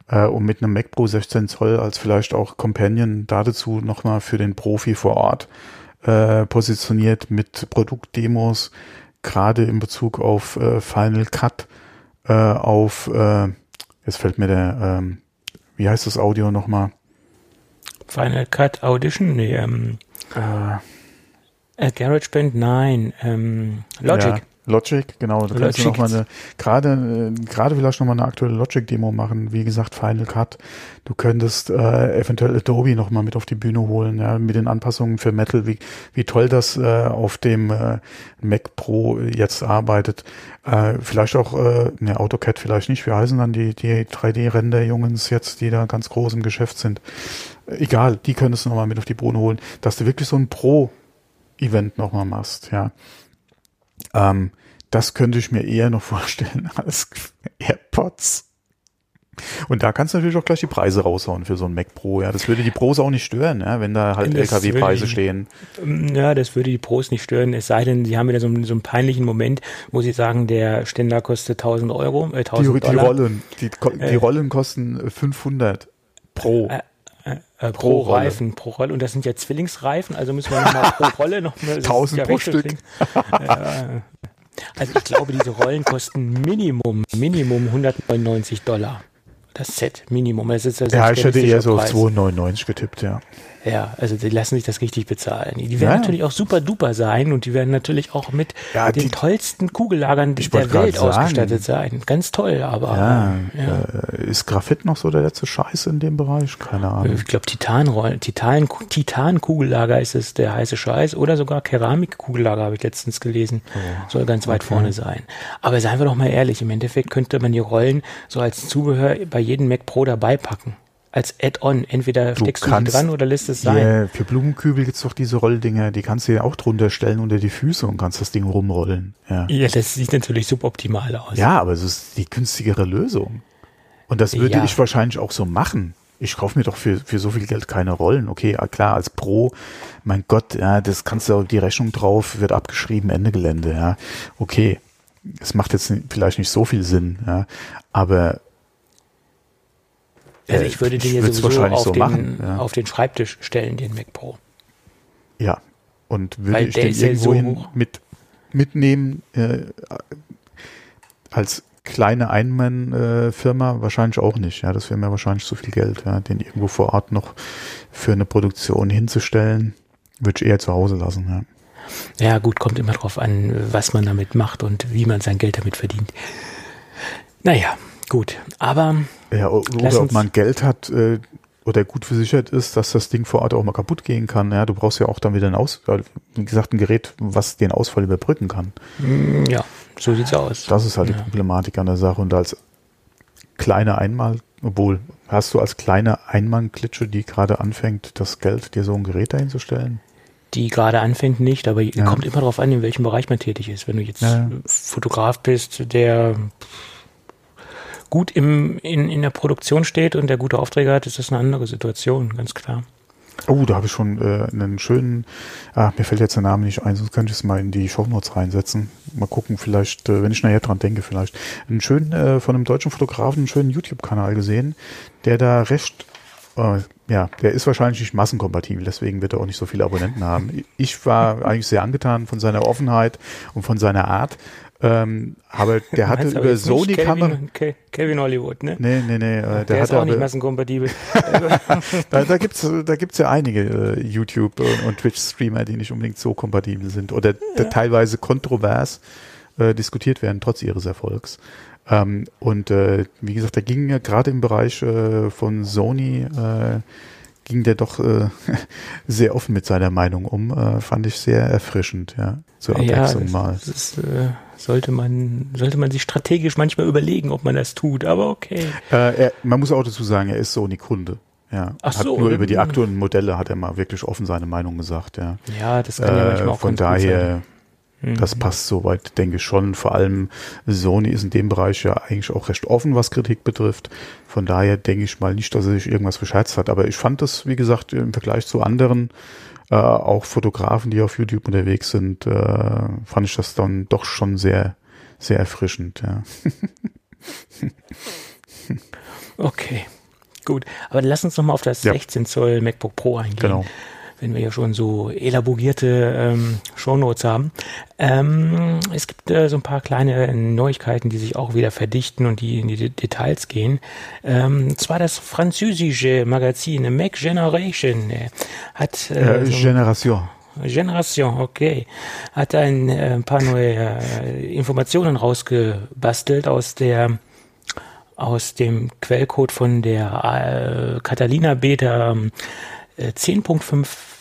äh, und mit einem Mac Pro 16 Zoll als vielleicht auch Companion dazu nochmal für den Profi vor Ort äh, positioniert mit Produktdemos, gerade in Bezug auf äh, Final Cut, äh, auf, äh, jetzt fällt mir der, ähm, wie heißt das Audio nochmal? Final Cut Audition? Nee, ähm, äh, äh, GarageBand, nein, ähm, Logic. Ja. Logic, genau. Da kannst du noch mal eine, gerade, äh, gerade vielleicht noch mal eine aktuelle Logic-Demo machen. Wie gesagt, Final Cut. Du könntest äh, eventuell Adobe noch mal mit auf die Bühne holen, ja, mit den Anpassungen für Metal, wie, wie toll das äh, auf dem äh, Mac Pro jetzt arbeitet. Äh, vielleicht auch, äh, ne, AutoCAD vielleicht nicht. Wie heißen dann die, die 3D-Render-Jungens jetzt, die da ganz groß im Geschäft sind? Egal, die könntest du noch mal mit auf die Bühne holen, dass du wirklich so ein Pro-Event noch mal machst, ja. Ähm, das könnte ich mir eher noch vorstellen als AirPods. Und da kannst du natürlich auch gleich die Preise raushauen für so ein Mac Pro. Ja, das würde die Pros auch nicht stören, ja, wenn da halt LKW-Preise stehen. Ja, das würde die Pros nicht stören. Es sei denn, sie haben wieder so, einen, so einen peinlichen Moment, wo sie sagen, der Ständer kostet 1000 Euro, äh, 1000 die. Die Rollen, die, die äh, Rollen kosten 500 pro. Äh, äh, äh, pro, pro Reifen, pro Rolle. Und das sind ja Zwillingsreifen, also müssen wir nochmal pro Rolle noch mehr. 1000 ja pro Stück. also ich glaube, diese Rollen kosten Minimum, Minimum 199 Dollar. Das Set, Minimum. Das ist ja, ich hätte eher so auf 2,99 getippt, ja. Ja, also die lassen sich das richtig bezahlen. Die werden ja. natürlich auch super duper sein und die werden natürlich auch mit ja, den tollsten Kugellagern der Welt ausgestattet sein. Ganz toll, aber. Ja, ja. Äh, ist Graphit noch so der letzte Scheiß in dem Bereich? Keine Ahnung. Ich glaube, Titanrollen, Titan, Titan-Kugellager ist es der heiße Scheiß oder sogar Keramikkugellager habe ich letztens gelesen. Oh, Soll ganz weit okay. vorne sein. Aber seien wir doch mal ehrlich, im Endeffekt könnte man die Rollen so als Zubehör bei jedem Mac Pro dabei packen als Add-on. Entweder du steckst du die dran oder lässt es sein. Yeah, für Blumenkübel gibt's doch diese Rolldinger, die kannst du ja auch drunter stellen unter die Füße und kannst das Ding rumrollen. Ja, ja das sieht natürlich suboptimal aus. Ja, aber es ist die günstigere Lösung. Und das würde ja. ich wahrscheinlich auch so machen. Ich kaufe mir doch für, für so viel Geld keine Rollen. Okay, klar, als Pro, mein Gott, ja, das kannst du, die Rechnung drauf, wird abgeschrieben, Ende Gelände, ja. Okay. Es macht jetzt vielleicht nicht so viel Sinn, ja. Aber also ich würde den ja sowieso auf, so den, machen, ja. auf den Schreibtisch stellen, den Mac Pro. Ja, und würde Weil ich den irgendwo so mit, mitnehmen äh, als kleine Einmann-Firma äh, wahrscheinlich auch nicht. Ja, das wäre mir wahrscheinlich zu viel Geld, ja, den irgendwo vor Ort noch für eine Produktion hinzustellen, würde ich eher zu Hause lassen. Ja. Ja, gut, kommt immer drauf an, was man damit macht und wie man sein Geld damit verdient. Naja, gut. Aber ja, oder ob man Geld hat äh, oder gut versichert ist, dass das Ding vor Ort auch mal kaputt gehen kann. Ja, du brauchst ja auch dann wieder ein Aus, wie gesagt, ein Gerät, was den Ausfall überbrücken kann. Mm, ja, so sieht's aus. Das ist halt ja. die Problematik an der Sache. Und als kleine Einmal, obwohl, hast du als kleine Einmann-Klitsche, die gerade anfängt, das Geld, dir so ein Gerät dahin zu stellen? die gerade anfängt, nicht, aber ja. kommt immer darauf an, in welchem Bereich man tätig ist. Wenn du jetzt ja. Fotograf bist, der gut im, in, in der Produktion steht und der gute Aufträge hat, ist das eine andere Situation, ganz klar. Oh, da habe ich schon äh, einen schönen, ah, mir fällt jetzt der Name nicht ein, sonst könnte ich es mal in die Shownotes reinsetzen. Mal gucken, vielleicht, äh, wenn ich nachher dran denke, vielleicht. Einen schönen, äh, von einem deutschen Fotografen, einen schönen YouTube-Kanal gesehen, der da recht, äh, ja, der ist wahrscheinlich nicht massenkompatibel, deswegen wird er auch nicht so viele Abonnenten haben. Ich war eigentlich sehr angetan von seiner Offenheit und von seiner Art. Ähm, aber der hatte über aber Sony Kamera. Kevin, Kevin Hollywood, ne? Nee, nee, nee. Äh, der, der ist auch nicht massenkompatibel. da, da gibt's, da gibt's ja einige äh, YouTube- und, und Twitch-Streamer, die nicht unbedingt so kompatibel sind oder ja. teilweise kontrovers äh, diskutiert werden, trotz ihres Erfolgs. Ähm, und äh, wie gesagt, da ging ja gerade im Bereich äh, von Sony äh, ging der doch äh, sehr offen mit seiner Meinung um. Äh, fand ich sehr erfrischend, ja. Zur Abwechslung ja, mal. Das ist, äh, sollte man, sollte man sich strategisch manchmal überlegen, ob man das tut, aber okay. Äh, er, man muss auch dazu sagen, er ist Sony-Kunde. Ja, Ach hat so, nur über die aktuellen Modelle hat er mal wirklich offen seine Meinung gesagt, ja. Ja, das kann ja manchmal auch äh, Von daher, das mhm. passt soweit, denke ich schon. Vor allem Sony ist in dem Bereich ja eigentlich auch recht offen, was Kritik betrifft. Von daher denke ich mal nicht, dass er sich irgendwas verscherzt hat. Aber ich fand das, wie gesagt, im Vergleich zu anderen, äh, auch Fotografen, die auf YouTube unterwegs sind, äh, fand ich das dann doch schon sehr, sehr erfrischend. Ja. okay, gut. Aber lass uns nochmal auf das ja. 16 Zoll MacBook Pro eingehen. Genau wenn wir ja schon so elaborierte ähm, Shownotes haben. Ähm, es gibt äh, so ein paar kleine Neuigkeiten, die sich auch wieder verdichten und die in die Details gehen. Ähm, zwar das französische Magazin Mac Generation äh, hat äh, äh so Generation. Generation, okay. Hat ein äh, paar neue äh, Informationen rausgebastelt aus der aus dem Quellcode von der äh, Catalina Beta äh, 10.5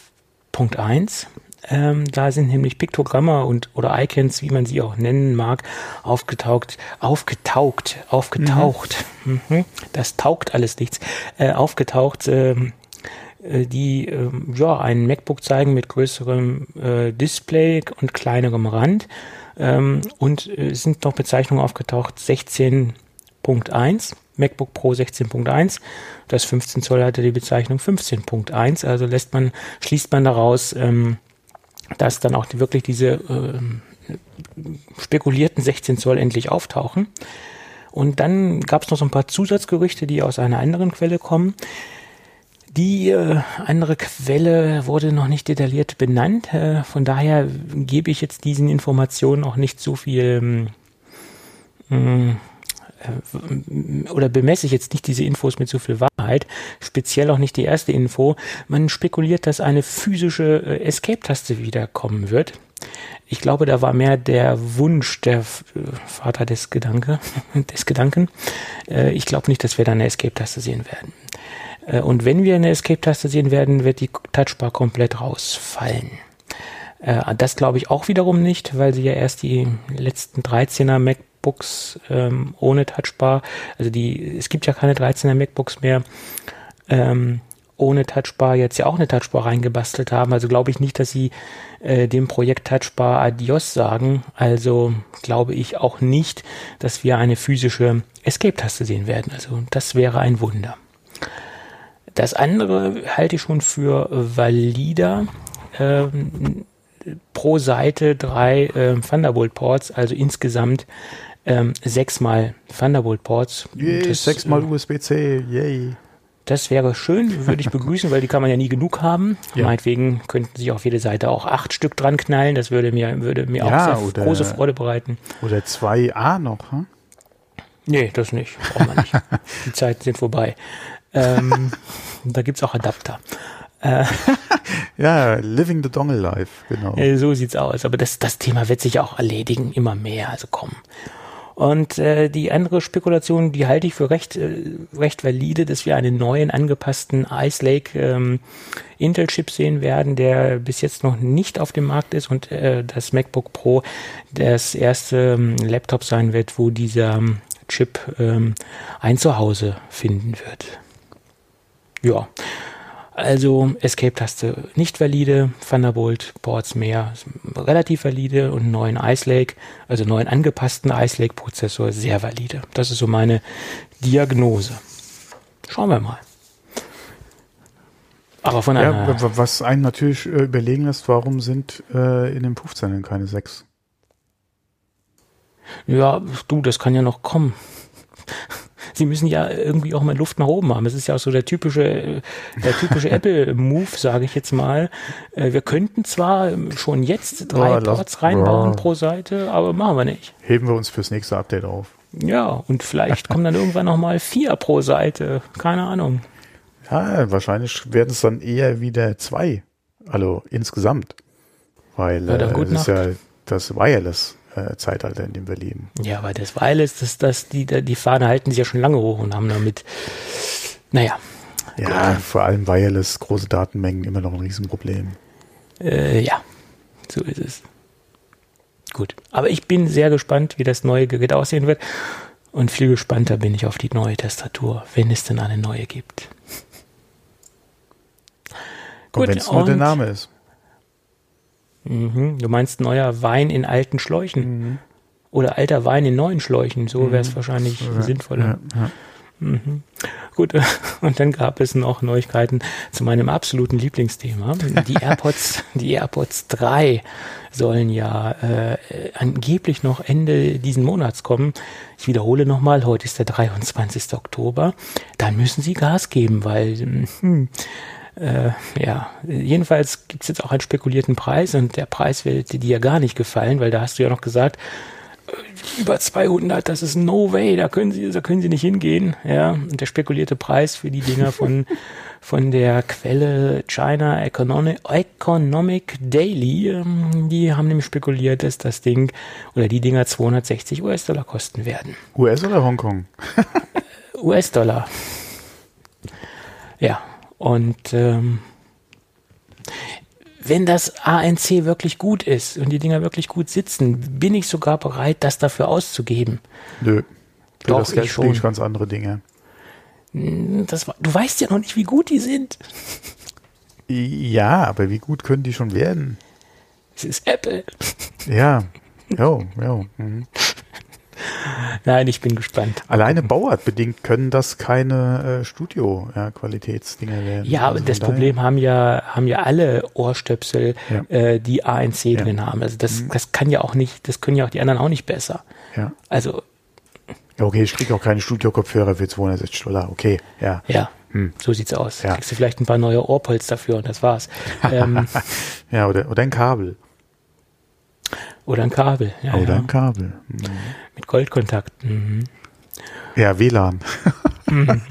Punkt 1. Ähm, da sind nämlich Piktogramme und oder Icons, wie man sie auch nennen mag, aufgetaucht, aufgetaucht, aufgetaucht. Mhm. Mhm. Das taugt alles nichts. Äh, aufgetaucht, ähm, äh, die äh, ja ein MacBook zeigen mit größerem äh, Display und kleinerem Rand. Ähm, und äh, sind noch Bezeichnungen aufgetaucht 16.1 MacBook Pro 16.1. Das 15 Zoll hatte die Bezeichnung 15.1. Also lässt man, schließt man daraus, ähm, dass dann auch die, wirklich diese äh, spekulierten 16 Zoll endlich auftauchen. Und dann gab es noch so ein paar Zusatzgerüchte, die aus einer anderen Quelle kommen. Die äh, andere Quelle wurde noch nicht detailliert benannt. Äh, von daher gebe ich jetzt diesen Informationen auch nicht so viel ähm, äh, oder bemesse ich jetzt nicht diese Infos mit so viel Wahrheit. Speziell auch nicht die erste Info. Man spekuliert, dass eine physische äh, Escape-Taste wiederkommen wird. Ich glaube, da war mehr der Wunsch der äh, Vater des Gedanke, des Gedanken. Ich glaube nicht, dass wir da eine Escape-Taste sehen werden. Äh, und wenn wir eine Escape-Taste sehen werden, wird die Touchbar komplett rausfallen. Äh, das glaube ich auch wiederum nicht, weil sie ja erst die letzten 13er MacBooks ähm, ohne Touchbar, also die, es gibt ja keine 13er MacBooks mehr, ähm, ohne Touchbar jetzt ja auch eine Touchbar reingebastelt haben. Also glaube ich nicht, dass sie äh, dem Projekt Touchbar Adios sagen. Also glaube ich auch nicht, dass wir eine physische Escape-Taste sehen werden. Also das wäre ein Wunder. Das andere halte ich schon für valider. Ähm, pro Seite drei ähm, Thunderbolt-Ports, also insgesamt ähm, sechsmal Thunderbolt-Ports. Sechsmal äh, USB-C, yay. Das wäre schön, würde ich begrüßen, weil die kann man ja nie genug haben. Ja. Meinetwegen könnten sich auf jede Seite auch acht Stück dran knallen. Das würde mir, würde mir ja, auch sehr oder, große Freude bereiten. Oder zwei A noch, hm? Nee, das nicht. Braucht man nicht. die Zeiten sind vorbei. Ähm, da gibt's auch Adapter. Äh, ja, Living the Dongle Life, genau. So sieht's aus. Aber das, das Thema wird sich auch erledigen, immer mehr, also kommen. Und äh, die andere Spekulation, die halte ich für recht, äh, recht valide, dass wir einen neuen angepassten Ice Lake ähm, Intel-Chip sehen werden, der bis jetzt noch nicht auf dem Markt ist und äh, das MacBook Pro das erste ähm, Laptop sein wird, wo dieser ähm, Chip ähm, ein Zuhause finden wird. Ja. Also Escape-Taste nicht valide, Thunderbolt Ports mehr relativ valide und neuen Ice Lake, also neuen angepassten Ice Lake Prozessor sehr valide. Das ist so meine Diagnose. Schauen wir mal. Aber von einer ja, was einen natürlich äh, überlegen lässt, warum sind äh, in den 15 keine 6? Ja, du, das kann ja noch kommen sie müssen ja irgendwie auch mal Luft nach oben haben. Es ist ja auch so der typische, der typische Apple-Move, sage ich jetzt mal. Äh, wir könnten zwar schon jetzt drei oh, Ports reinbauen oh. pro Seite, aber machen wir nicht. Heben wir uns fürs nächste Update auf. Ja, und vielleicht kommen dann irgendwann nochmal vier pro Seite. Keine Ahnung. Ja, wahrscheinlich werden es dann eher wieder zwei. Also insgesamt. Weil ja, äh, es ist ja das Wireless äh, Zeitalter, in dem wir leben. Ja, aber das Wireless, das, das, die, die Fahne halten sie ja schon lange hoch und haben damit, naja. Ja, gut. vor allem Wireless, große Datenmengen, immer noch ein Riesenproblem. Äh, ja, so ist es. Gut, aber ich bin sehr gespannt, wie das neue Gerät aussehen wird. Und viel gespannter bin ich auf die neue Tastatur, wenn es denn eine neue gibt. Und wenn es nur der Name ist. Mhm. Du meinst neuer Wein in alten Schläuchen. Mhm. Oder alter Wein in neuen Schläuchen. So wäre es mhm. wahrscheinlich ja, sinnvoller. Ja, ja. Mhm. Gut, und dann gab es noch Neuigkeiten zu meinem absoluten Lieblingsthema. Die AirPods, die AirPods 3 sollen ja äh, angeblich noch Ende diesen Monats kommen. Ich wiederhole nochmal, heute ist der 23. Oktober. Dann müssen sie Gas geben, weil hm, äh, ja, jedenfalls gibt es jetzt auch einen spekulierten Preis und der Preis wird dir ja gar nicht gefallen, weil da hast du ja noch gesagt, äh, über 200, das ist no way, da können sie, da können sie nicht hingehen, ja. Und der spekulierte Preis für die Dinger von, von der Quelle China Economic, Economic Daily, ähm, die haben nämlich spekuliert, dass das Ding oder die Dinger 260 US-Dollar kosten werden. US oder Hongkong? US-Dollar. Ja, und ähm, wenn das ANC wirklich gut ist und die Dinger wirklich gut sitzen, bin ich sogar bereit, das dafür auszugeben. Nö. Für Doch, das Geld ich schon. ganz andere Dinge. Hm, das, du weißt ja noch nicht, wie gut die sind. Ja, aber wie gut können die schon werden? Es ist Apple. Ja, ja, ja. Mhm. Nein, ich bin gespannt. Alleine bauartbedingt können das keine äh, Studio-Qualitätsdinger ja, werden. Ja, also das Problem haben ja, haben ja alle Ohrstöpsel, ja. äh, die ANC ja. drin haben. Also das, mhm. das kann ja auch nicht, das können ja auch die anderen auch nicht besser. Ja. Also. Okay, ich kriege auch keine Studio-Kopfhörer für 260 Dollar. Okay, ja. Ja. Hm. So sieht's aus. Ja. Kriegst du vielleicht ein paar neue Ohrpols dafür und das war's. ähm, ja, oder, oder ein Kabel. Oder ein Kabel. Ja, oder ja. ein Kabel. Mhm. Mit Goldkontakten. Mhm. Ja, WLAN. Mhm.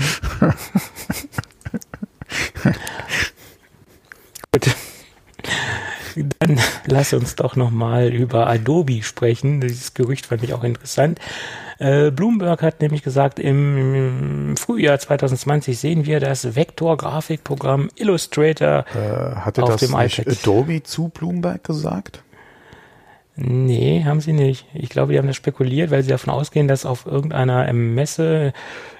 Gut. Dann lass uns doch nochmal über Adobe sprechen. Dieses Gerücht fand ich auch interessant. Äh, Bloomberg hat nämlich gesagt, im, Frühjahr 2020 sehen wir das Vektor-Grafikprogramm Illustrator äh, hatte auf das dem iPad. Adobe zu Bloomberg gesagt? Nee, haben sie nicht. Ich glaube, die haben das spekuliert, weil sie davon ausgehen, dass auf irgendeiner Messe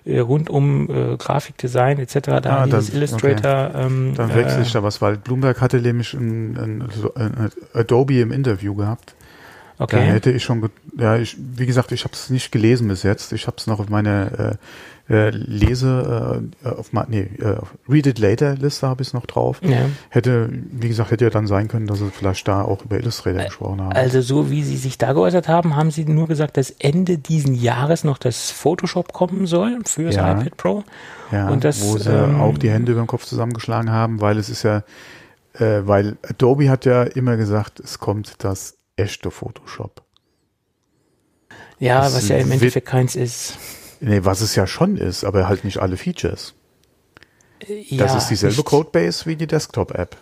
äh, rund um äh, Grafikdesign etc. da ah, dieses dann, Illustrator. Okay. Ähm, dann wechsle äh, ich da was, weil Bloomberg hatte nämlich ein, ein, ein, Adobe im Interview gehabt. Okay. Da hätte ich schon, ja, ich, wie gesagt, ich habe es nicht gelesen bis jetzt. Ich habe es noch auf meine äh, Lese, äh, auf nee, äh, Read It Later Liste habe ich es noch drauf. Ja. Hätte, wie gesagt, hätte ja dann sein können, dass sie vielleicht da auch über Illustrator gesprochen haben. Also so wie sie sich da geäußert haben, haben sie nur gesagt, dass Ende diesen Jahres noch das Photoshop kommen soll für das ja. iPad Pro. Ja, und das, wo sie ähm, auch die Hände über den Kopf zusammengeschlagen haben, weil es ist ja, äh, weil Adobe hat ja immer gesagt, es kommt das echte Photoshop. Ja, das was ja im Endeffekt keins ist. Nee, was es ja schon ist, aber halt nicht alle Features. Ja, das ist dieselbe Codebase wie die Desktop-App.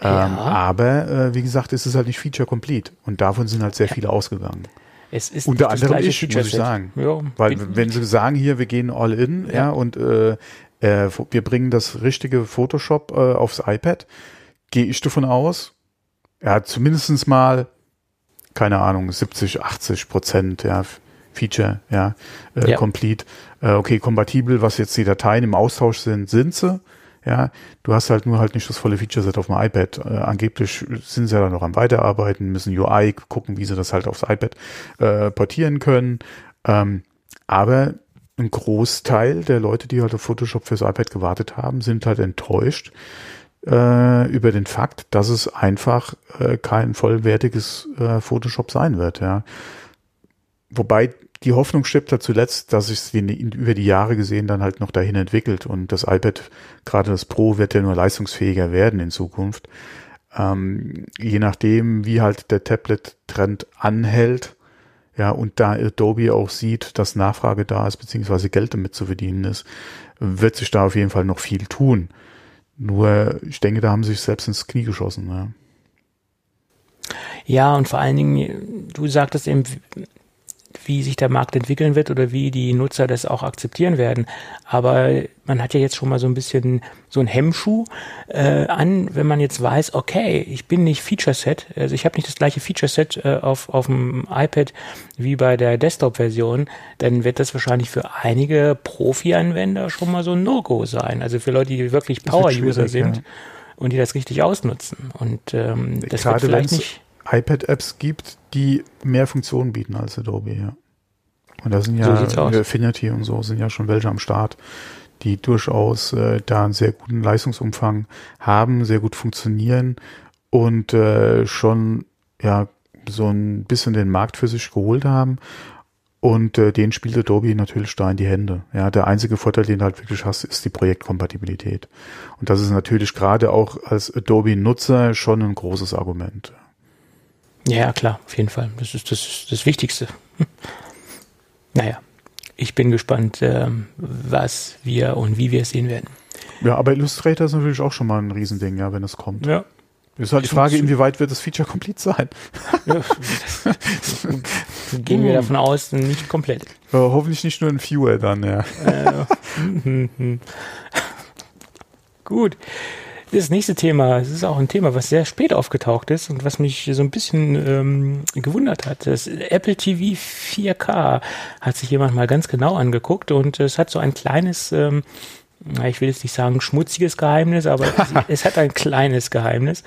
Ähm, ja. aber äh, wie gesagt, ist es halt nicht feature complete und davon sind halt sehr viele ausgegangen. Es ist Unter anderem ich, muss ich sagen. Ja, Weil wenn sie sagen hier, wir gehen all in, ja, ja und äh, äh, wir bringen das richtige Photoshop äh, aufs iPad, gehe ich davon aus, er hat zumindest mal, keine Ahnung, 70, 80 Prozent, ja, Feature, ja, äh, ja. complete. Äh, okay, kompatibel, was jetzt die Dateien im Austausch sind, sind sie. Ja, du hast halt nur halt nicht das volle Feature-Set auf dem iPad. Äh, angeblich sind sie ja dann noch am Weiterarbeiten, müssen UI gucken, wie sie das halt aufs iPad äh, portieren können. Ähm, aber ein Großteil der Leute, die halt auf Photoshop fürs iPad gewartet haben, sind halt enttäuscht, äh, über den Fakt, dass es einfach äh, kein vollwertiges äh, Photoshop sein wird. Ja. Wobei die Hoffnung stirbt da zuletzt, dass sich über die Jahre gesehen dann halt noch dahin entwickelt und das iPad, gerade das Pro, wird ja nur leistungsfähiger werden in Zukunft. Ähm, je nachdem, wie halt der Tablet-Trend anhält, ja, und da Adobe auch sieht, dass Nachfrage da ist, beziehungsweise Geld damit zu verdienen ist, wird sich da auf jeden Fall noch viel tun. Nur, ich denke, da haben sie sich selbst ins Knie geschossen. Ja. Ja, und vor allen Dingen, du sagtest eben, wie sich der Markt entwickeln wird oder wie die Nutzer das auch akzeptieren werden. Aber man hat ja jetzt schon mal so ein bisschen so ein Hemmschuh äh, an, wenn man jetzt weiß, okay, ich bin nicht Feature-Set, also ich habe nicht das gleiche Feature-Set äh, auf, auf dem iPad wie bei der Desktop-Version, dann wird das wahrscheinlich für einige Profi-Anwender schon mal so ein No-Go sein. Also für Leute, die wirklich Power-User sind. Ja. Und die das richtig ausnutzen. Und ähm, das Gerade wird vielleicht nicht iPad-Apps gibt, die mehr Funktionen bieten als Adobe, ja. Und da sind ja so Affinity und so sind ja schon welche am Start, die durchaus äh, da einen sehr guten Leistungsumfang haben, sehr gut funktionieren und äh, schon ja so ein bisschen den Markt für sich geholt haben. Und äh, den spielt Adobe natürlich da in die Hände. Ja, der einzige Vorteil, den du halt wirklich hast, ist die Projektkompatibilität. Und das ist natürlich gerade auch als Adobe-Nutzer schon ein großes Argument. Ja, klar, auf jeden Fall. Das ist das, das Wichtigste. naja, ich bin gespannt, ähm, was wir und wie wir es sehen werden. Ja, aber Illustrator ist natürlich auch schon mal ein Riesending, ja, wenn es kommt. Ja. Ist halt die Frage, inwieweit wird das Feature komplett sein? Ja, gehen wir davon aus, nicht komplett. Ja, hoffentlich nicht nur ein Viewer dann, ja. Äh, Gut. Das nächste Thema, es ist auch ein Thema, was sehr spät aufgetaucht ist und was mich so ein bisschen ähm, gewundert hat. Das Apple TV 4K hat sich jemand mal ganz genau angeguckt und es hat so ein kleines, ähm, ich will jetzt nicht sagen schmutziges Geheimnis, aber es, es hat ein kleines Geheimnis.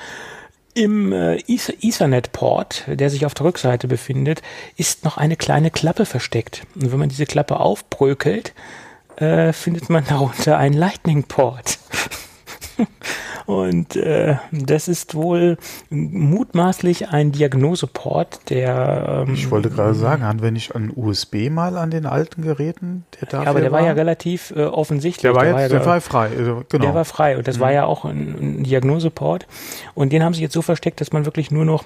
Im äh, Ethernet-Port, der sich auf der Rückseite befindet, ist noch eine kleine Klappe versteckt. Und wenn man diese Klappe aufbrökelt, äh, findet man darunter einen Lightning-Port. Und äh, das ist wohl mutmaßlich ein Diagnoseport, der. Ähm, ich wollte gerade sagen, wenn ich an USB mal an den alten Geräten, der dafür ja, aber der war, war ja relativ äh, offensichtlich. Der war, jetzt, der war, ja, der war frei, also, genau. Der war frei und das mhm. war ja auch ein, ein Diagnoseport. Und den haben sie jetzt so versteckt, dass man wirklich nur noch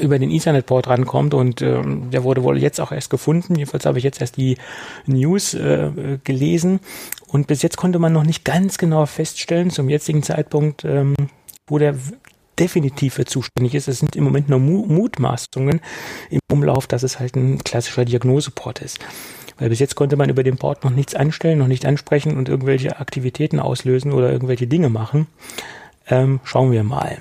über den Ethernet-Port rankommt und ähm, der wurde wohl jetzt auch erst gefunden. Jedenfalls habe ich jetzt erst die News äh, gelesen und bis jetzt konnte man noch nicht ganz genau feststellen, zum jetzigen Zeitpunkt, ähm, wo der definitiv für zuständig ist. Es sind im Moment nur Mutmaßungen im Umlauf, dass es halt ein klassischer Diagnoseport ist. Weil bis jetzt konnte man über den Port noch nichts anstellen, noch nicht ansprechen und irgendwelche Aktivitäten auslösen oder irgendwelche Dinge machen. Ähm, schauen wir mal.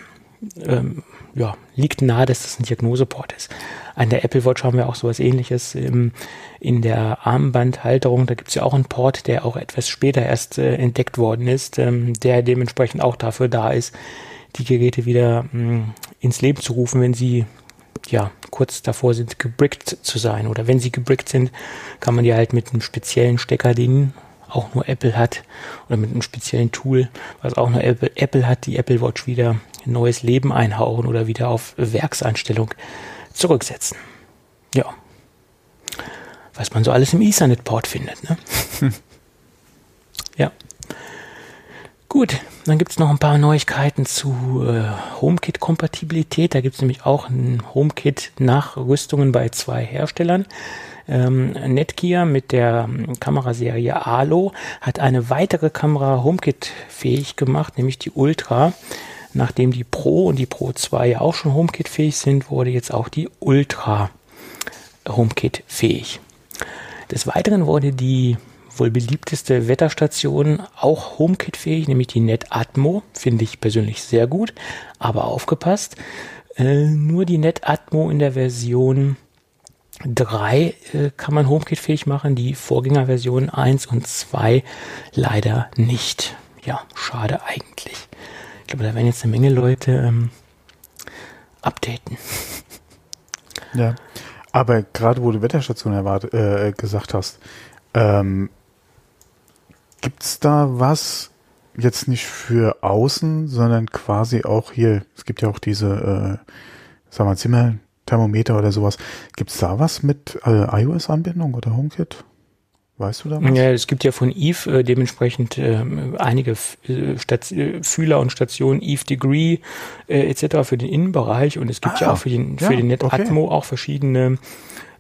Ähm, ja, liegt nahe, dass das ein Diagnoseport ist. An der Apple Watch haben wir auch sowas ähnliches im, in der Armbandhalterung. Da gibt es ja auch einen Port, der auch etwas später erst äh, entdeckt worden ist, ähm, der dementsprechend auch dafür da ist, die Geräte wieder mh, mm, ins Leben zu rufen, wenn sie ja kurz davor sind, gebrickt zu sein. Oder wenn sie gebrickt sind, kann man die halt mit einem speziellen Stecker, den auch nur Apple hat, oder mit einem speziellen Tool, was auch nur Apple, Apple hat, die Apple Watch wieder neues Leben einhauchen oder wieder auf Werkseinstellung zurücksetzen. Ja. Was man so alles im Ethernet-Port findet. Ne? Ja. Gut, dann gibt es noch ein paar Neuigkeiten zu äh, HomeKit-Kompatibilität. Da gibt es nämlich auch ein HomeKit-Nachrüstungen bei zwei Herstellern. Ähm, Netgear mit der ähm, Kameraserie Alo hat eine weitere Kamera HomeKit fähig gemacht, nämlich die Ultra. Nachdem die Pro und die Pro 2 ja auch schon HomeKit-fähig sind, wurde jetzt auch die Ultra HomeKit-fähig. Des Weiteren wurde die wohl beliebteste Wetterstation auch HomeKit-fähig, nämlich die NetAtmo. Finde ich persönlich sehr gut. Aber aufgepasst, äh, nur die NetAtmo in der Version 3 äh, kann man HomeKit-fähig machen, die Vorgängerversion 1 und 2 leider nicht. Ja, schade eigentlich. Ich glaube, da werden jetzt eine Menge Leute ähm, updaten. Ja, aber gerade wo du Wetterstation erwart äh, gesagt hast, ähm, gibt es da was jetzt nicht für außen, sondern quasi auch hier, es gibt ja auch diese, äh, sagen wir Zimmerthermometer oder sowas. Gibt es da was mit äh, iOS-Anbindung oder HomeKit? Weißt du da was? Ja, es gibt ja von Eve äh, dementsprechend äh, einige äh, Fühler und Stationen, Eve Degree äh, etc. für den Innenbereich und es gibt ah, ja auch für den, für ja, den NetAtmo okay. auch verschiedene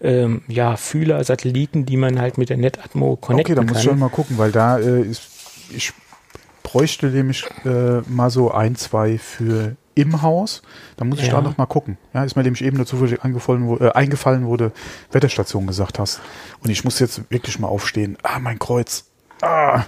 ähm, ja, Fühler, Satelliten, die man halt mit der NetAtmo connecten kann. Okay, da muss ich schon mal gucken, weil da äh, ist, ich bräuchte nämlich äh, mal so ein, zwei für im Haus. Da muss ich ja. da noch mal gucken. Ja, ist mir nämlich eben zufällig eingefallen, äh, eingefallen wurde, Wetterstation gesagt hast. Und ich muss jetzt wirklich mal aufstehen. Ah, mein Kreuz. Ah.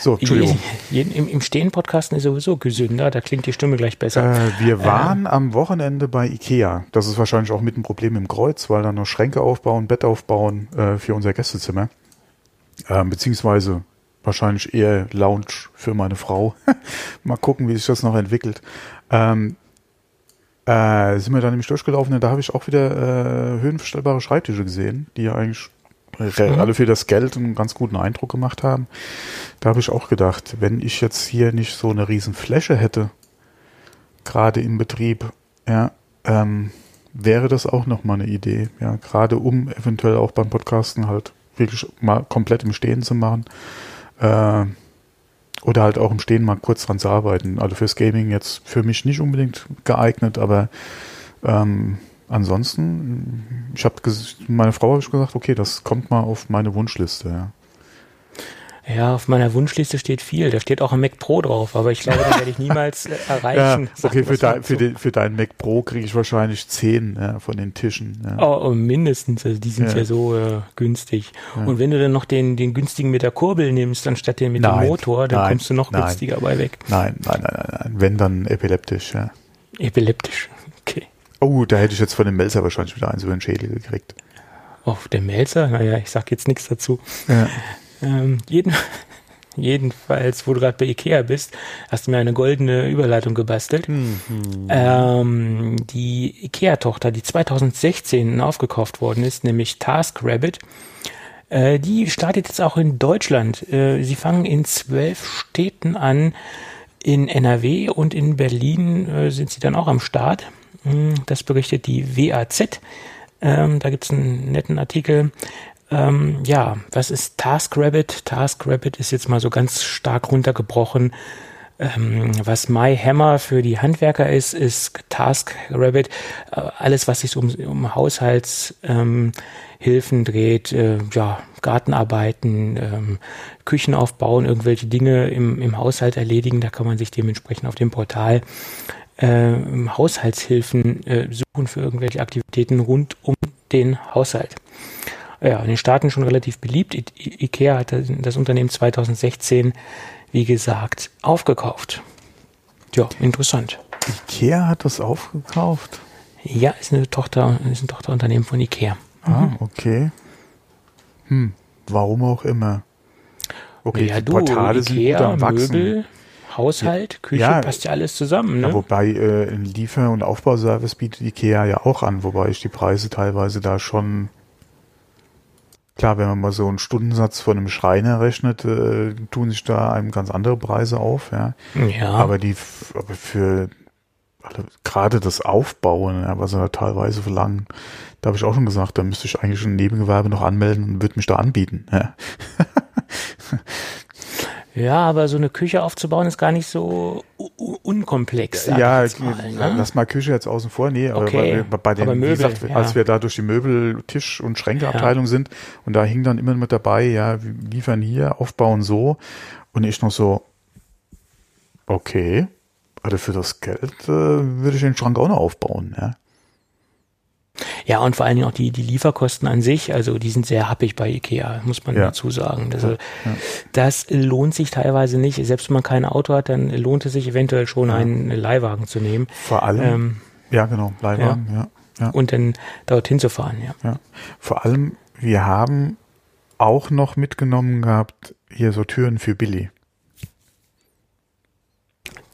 So, Entschuldigung. Im, Im Stehen-Podcasten ist sowieso gesünder, da klingt die Stimme gleich besser. Äh, wir waren äh, am Wochenende bei Ikea. Das ist wahrscheinlich auch mit ein Problem im Kreuz, weil da noch Schränke aufbauen, Bett aufbauen äh, für unser Gästezimmer. Äh, beziehungsweise wahrscheinlich eher Lounge für meine Frau. Mal gucken, wie sich das noch entwickelt. Ähm, äh, sind wir da nämlich durchgelaufen und da habe ich auch wieder äh, höhenverstellbare Schreibtische gesehen, die ja eigentlich mhm. alle für das Geld einen ganz guten Eindruck gemacht haben. Da habe ich auch gedacht, wenn ich jetzt hier nicht so eine riesen Fläche hätte, gerade im Betrieb, ja, ähm, wäre das auch nochmal eine Idee, ja, gerade um eventuell auch beim Podcasten halt wirklich mal komplett im Stehen zu machen. Äh, oder halt auch im Stehen mal kurz dran zu arbeiten. Also fürs Gaming jetzt für mich nicht unbedingt geeignet, aber ähm, ansonsten, ich habe meine Frau habe ich gesagt, okay, das kommt mal auf meine Wunschliste. Ja. Ja, auf meiner Wunschliste steht viel. Da steht auch ein Mac Pro drauf, aber ich glaube, das werde ich niemals äh, erreichen. Ja, okay, für, dein, für, den, für deinen Mac Pro kriege ich wahrscheinlich zehn ja, von den Tischen. Ja. Oh, oh, mindestens. Also die sind ja, so äh, günstig. Und wenn du dann noch den, den günstigen mit der Kurbel nimmst, anstatt den mit nein, dem Motor, dann nein, kommst du noch nein, günstiger dabei weg. Nein, nein, nein, nein, nein. Wenn dann epileptisch, ja. Epileptisch, okay. Oh, da hätte ich jetzt von dem Melzer wahrscheinlich wieder eins über den Schädel gekriegt. Auf oh, der Melzer? Naja, ich sag jetzt nichts dazu. Ja. Ähm, jeden, Jedenfalls, wo du gerade bei Ikea bist, hast du mir eine goldene Überleitung gebastelt. Mhm. Ähm, die Ikea-Tochter, die 2016 aufgekauft worden ist, nämlich TaskRabbit, äh, die startet jetzt auch in Deutschland. Äh, sie fangen in zwölf Städten an. In NRW und in Berlin äh, sind sie dann auch am Start. Hm, das berichtet die WAZ. Ähm, da gibt es einen netten Artikel. Ähm, ja, was ist TaskRabbit? TaskRabbit ist jetzt mal so ganz stark runtergebrochen. Ähm, was MyHammer für die Handwerker ist, ist TaskRabbit. Äh, alles, was sich um, um Haushaltshilfen ähm, dreht, äh, ja, Gartenarbeiten, ähm, Küchen aufbauen, irgendwelche Dinge im, im Haushalt erledigen, da kann man sich dementsprechend auf dem Portal äh, Haushaltshilfen suchen für irgendwelche Aktivitäten rund um den Haushalt ja, in den Staaten schon relativ beliebt. I IKEA hat das Unternehmen 2016, wie gesagt, aufgekauft. Ja, interessant. IKEA hat das aufgekauft? Ja, ist eine Tochter, ist ein Tochterunternehmen von IKEA. Ah, mhm. okay. Hm, warum auch immer. Okay, ja, die du, Portale Ikea, sind gut am Wachsen. Möbel, Haushalt, Küche, ja, passt ja alles zusammen. Ne? Ja, wobei äh, ein Liefer- und Aufbauservice bietet Ikea ja auch an, wobei ich die Preise teilweise da schon Klar, wenn man mal so einen Stundensatz von einem Schreiner rechnet, äh, tun sich da einem ganz andere Preise auf, ja. Ja. Aber die, aber für also gerade das Aufbauen, ja, was sie da teilweise verlangen, da habe ich auch schon gesagt, da müsste ich eigentlich ein Nebengewerbe noch anmelden und würde mich da anbieten. Ja. Ja, aber so eine Küche aufzubauen ist gar nicht so unkomplex. Ja, mal, ne? lass mal Küche jetzt außen vor. Nee, aber okay. bei, bei den, Möbel, wie gesagt, ja. als wir da durch die Möbel, Tisch- und Schränkeabteilung ja. sind und da hing dann immer mit dabei, ja, wir liefern hier, aufbauen so und ich noch so, okay, also für das Geld äh, würde ich den Schrank auch noch aufbauen, ja. Ja, und vor allen Dingen auch die, die Lieferkosten an sich, also die sind sehr happig bei Ikea, muss man ja. dazu sagen. Also, ja. Das lohnt sich teilweise nicht. Selbst wenn man kein Auto hat, dann lohnt es sich eventuell schon, einen Leihwagen zu nehmen. Vor allem, ähm, ja genau, Leihwagen, ja. ja. Und dann dorthin zu fahren, ja. Vor allem, wir haben auch noch mitgenommen gehabt, hier so Türen für Billy.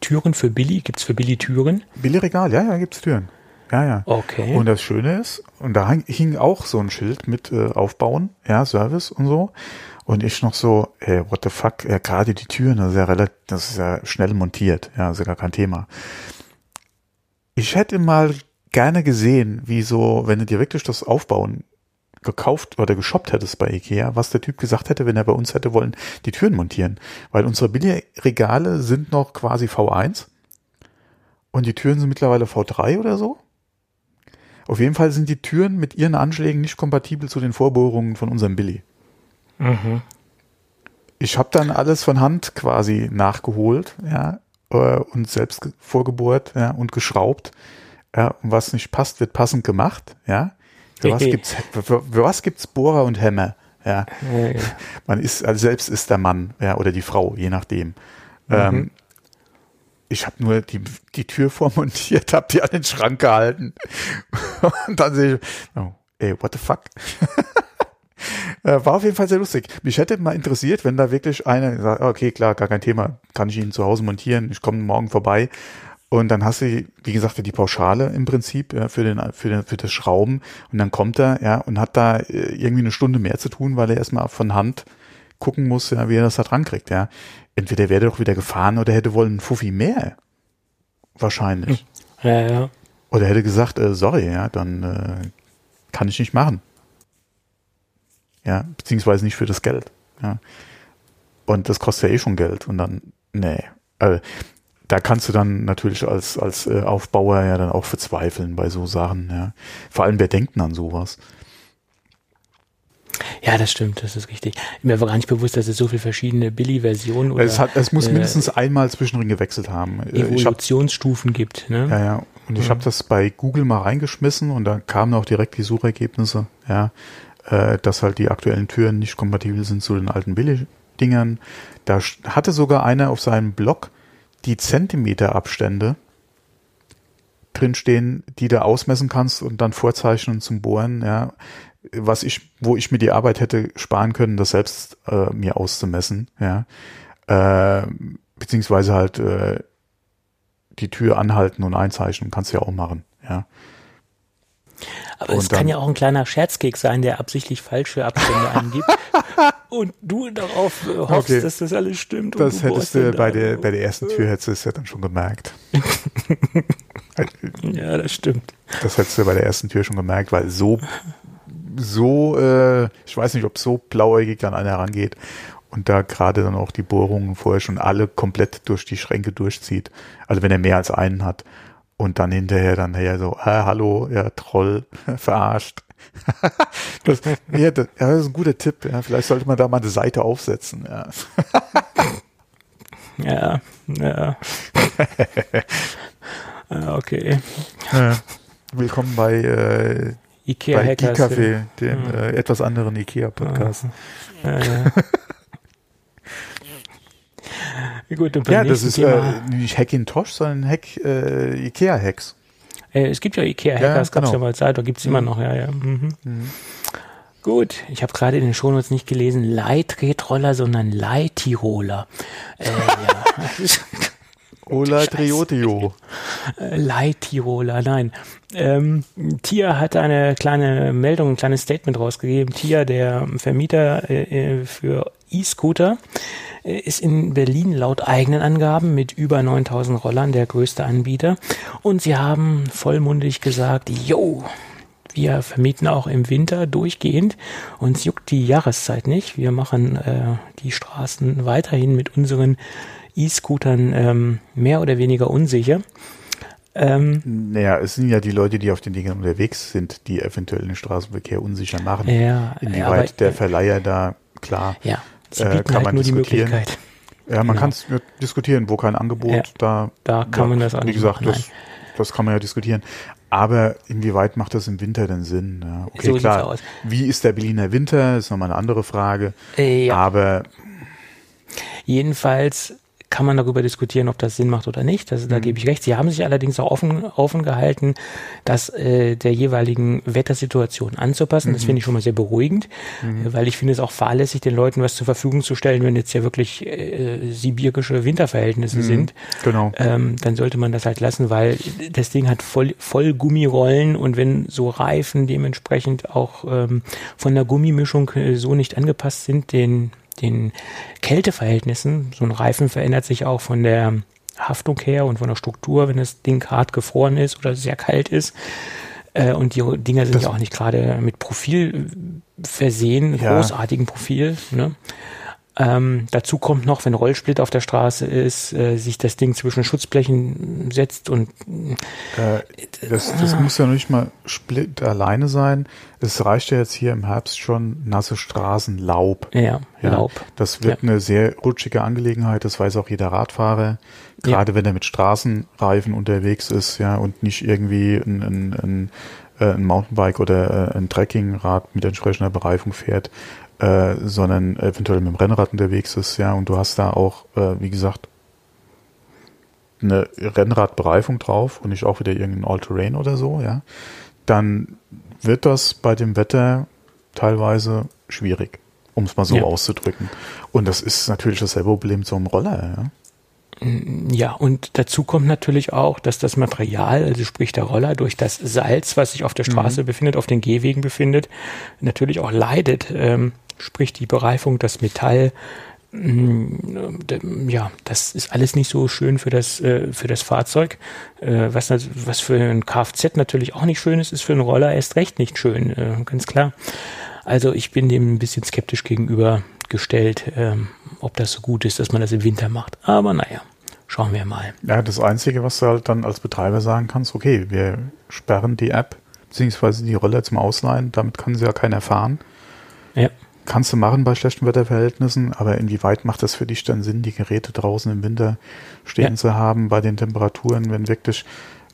Türen für Billy? Gibt es für Billy Türen? Billy-Regal, ja, ja, gibt es Türen. Ja, ja. Okay. Und das Schöne ist, und da hing auch so ein Schild mit äh, Aufbauen, ja, Service und so. Und ich noch so, ey, what the fuck, ja, gerade die Türen, das ist ja relativ, das ist ja schnell montiert, ja, ist ja gar kein Thema. Ich hätte mal gerne gesehen, wie so, wenn du dir wirklich das Aufbauen gekauft oder geshoppt hättest bei Ikea, was der Typ gesagt hätte, wenn er bei uns hätte wollen, die Türen montieren. Weil unsere Billigregale sind noch quasi V1 und die Türen sind mittlerweile V3 oder so. Auf jeden Fall sind die Türen mit ihren Anschlägen nicht kompatibel zu den Vorbohrungen von unserem Billy. Mhm. Ich habe dann alles von Hand quasi nachgeholt, ja, äh, und selbst vorgebohrt, ja, und geschraubt. Ja, und was nicht passt, wird passend gemacht, ja. Für was gibt's, für, für was gibt's Bohrer und Hämmer, ja. ja, ja. Man ist, also selbst ist der Mann, ja, oder die Frau, je nachdem. Mhm. Ähm, ich habe nur die, die Tür vormontiert, habe die an den Schrank gehalten. Und dann sehe ich, oh, ey, what the fuck? Äh, war auf jeden Fall sehr lustig. Mich hätte mal interessiert, wenn da wirklich einer sagt, okay, klar, gar kein Thema, kann ich ihn zu Hause montieren, ich komme morgen vorbei. Und dann hast du, wie gesagt, die Pauschale im Prinzip ja, für, den, für, den, für das Schrauben. Und dann kommt er ja, und hat da äh, irgendwie eine Stunde mehr zu tun, weil er erstmal von Hand gucken muss, ja, wie er das da dran kriegt. Ja entweder wäre er doch wieder gefahren oder hätte wohl einen Fuffi mehr. Wahrscheinlich. Ja, ja. Oder hätte gesagt, äh, sorry, ja, dann äh, kann ich nicht machen. Ja, beziehungsweise nicht für das Geld. Ja. Und das kostet ja eh schon Geld. Und dann, nee. Also, da kannst du dann natürlich als, als äh, Aufbauer ja dann auch verzweifeln bei so Sachen, ja. Vor allem, wer denkt denn an sowas? Ja, das stimmt, das ist richtig. Mir war gar nicht bewusst, dass es so viele verschiedene Billy-Versionen oder. Es, hat, es muss äh, mindestens einmal zwischendrin gewechselt haben. Äh, Evolutionsstufen hab, gibt, ne? Ja, ja. Und ich mhm. habe das bei Google mal reingeschmissen und da kamen auch direkt die Suchergebnisse, ja, äh, dass halt die aktuellen Türen nicht kompatibel sind zu den alten Billy-Dingern. Da hatte sogar einer auf seinem Blog die Zentimeterabstände drinstehen, die du ausmessen kannst und dann vorzeichnen zum Bohren, ja, was ich, wo ich mir die Arbeit hätte sparen können, das selbst äh, mir auszumessen, ja. Äh, beziehungsweise halt äh, die Tür anhalten und einzeichnen, kannst du ja auch machen, ja. Aber es kann ja auch ein kleiner Scherzkeks sein, der absichtlich falsche Abstände angibt und du darauf äh, hoffst, okay. dass das alles stimmt. Das hättest du bei der, bei der ersten Tür hättest du es ja dann schon gemerkt. ja, das stimmt. Das hättest du bei der ersten Tür schon gemerkt, weil so, so, äh, ich weiß nicht, ob so blauäugig an einer herangeht und da gerade dann auch die Bohrungen vorher schon alle komplett durch die Schränke durchzieht. Also wenn er mehr als einen hat und dann hinterher dann her so, ah, hallo, ja, Troll, verarscht. das, ja, das, ja, das ist ein guter Tipp. Ja. Vielleicht sollte man da mal eine Seite aufsetzen. Ja, ja. ja. Ah, okay. Ja. Willkommen bei, äh, Ikea bei Hackers, Café, dem mhm. äh, etwas anderen Ikea-Podcast. Ja, ja. Gut, ja, das ist äh, nicht Hackintosh, sondern Hack, äh, Ikea-Hacks. Äh, es gibt ja Ikea-Hacker, das gab es ja mal Zeit, da gibt es immer mhm. noch, ja, ja. Mhm. Mhm. Gut, ich habe gerade in den Shownotes nicht gelesen, Leittretroller, sondern Leittiroler. Äh, ja. Ola Triotio. Äh, Leittiroler, nein. Ähm, TIA hat eine kleine Meldung, ein kleines Statement rausgegeben. TIA, der Vermieter äh, äh für E-Scooter, äh, ist in Berlin laut eigenen Angaben mit über 9000 Rollern der größte Anbieter. Und sie haben vollmundig gesagt, yo, wir vermieten auch im Winter durchgehend. Uns juckt die Jahreszeit nicht. Wir machen äh, die Straßen weiterhin mit unseren E-Scootern ähm, mehr oder weniger unsicher. Ähm, naja, es sind ja die Leute, die auf den Dingen unterwegs sind, die eventuell den Straßenverkehr unsicher machen. Ja, Inwieweit ja, der Verleiher da, klar, ja. Sie äh, bieten äh, kann halt nur die Möglichkeit. Ja, man genau. kann es diskutieren, wo kein Angebot, ja, da, da kann ja, man das auch Wie gesagt, das, das kann man ja diskutieren. Aber inwieweit macht das im Winter denn Sinn? Ja, okay, so klar. Wie ist der Berliner Winter? Ist nochmal eine andere Frage. Äh, ja. Aber jedenfalls kann man darüber diskutieren, ob das Sinn macht oder nicht. Das, da mhm. gebe ich recht. Sie haben sich allerdings auch offen, offen gehalten, das äh, der jeweiligen Wettersituation anzupassen. Mhm. Das finde ich schon mal sehr beruhigend, mhm. weil ich finde es auch fahrlässig, den Leuten was zur Verfügung zu stellen, wenn jetzt ja wirklich äh, sibirische Winterverhältnisse mhm. sind. Genau. Ähm, dann sollte man das halt lassen, weil das Ding hat voll, voll Gummirollen und wenn so Reifen dementsprechend auch ähm, von der Gummimischung äh, so nicht angepasst sind, den den Kälteverhältnissen. So ein Reifen verändert sich auch von der Haftung her und von der Struktur, wenn das Ding hart gefroren ist oder sehr kalt ist. Äh, und die Dinger sind das ja auch nicht gerade mit Profil versehen, ja. großartigen Profil. Ne? Ähm, dazu kommt noch, wenn Rollsplit auf der Straße ist, äh, sich das Ding zwischen Schutzblechen setzt und äh, das, das ah. muss ja nicht mal Split alleine sein. Es reicht ja jetzt hier im Herbst schon nasse Straßen, Laub. Ja, ja Laub. Das wird ja. eine sehr rutschige Angelegenheit, das weiß auch jeder Radfahrer. Gerade ja. wenn er mit Straßenreifen unterwegs ist, ja, und nicht irgendwie ein, ein, ein, äh, ein Mountainbike oder äh, ein Trekkingrad mit entsprechender Bereifung fährt äh, sondern eventuell mit dem Rennrad unterwegs ist, ja, und du hast da auch, äh, wie gesagt, eine Rennradbereifung drauf und nicht auch wieder irgendein All-Terrain oder so, ja, dann wird das bei dem Wetter teilweise schwierig, um es mal so ja. auszudrücken. Und das ist natürlich dasselbe Problem mit so einem Roller, ja. Ja, und dazu kommt natürlich auch, dass das Material, also sprich der Roller, durch das Salz, was sich auf der Straße mhm. befindet, auf den Gehwegen befindet, natürlich auch leidet. Ähm, sprich die Bereifung, das Metall, mm, ja, das ist alles nicht so schön für das, äh, für das Fahrzeug. Äh, was, was für ein Kfz natürlich auch nicht schön ist, ist für einen Roller erst recht nicht schön, äh, ganz klar. Also ich bin dem ein bisschen skeptisch gegenüber gestellt, ähm, ob das so gut ist, dass man das im Winter macht. Aber naja, schauen wir mal. Ja, das Einzige, was du halt dann als Betreiber sagen kannst, okay, wir sperren die App, beziehungsweise die Roller zum Ausleihen, damit kann sie ja keiner fahren. Ja. Kannst du machen bei schlechten Wetterverhältnissen, aber inwieweit macht das für dich dann Sinn, die Geräte draußen im Winter stehen ja. zu haben, bei den Temperaturen, wenn wirklich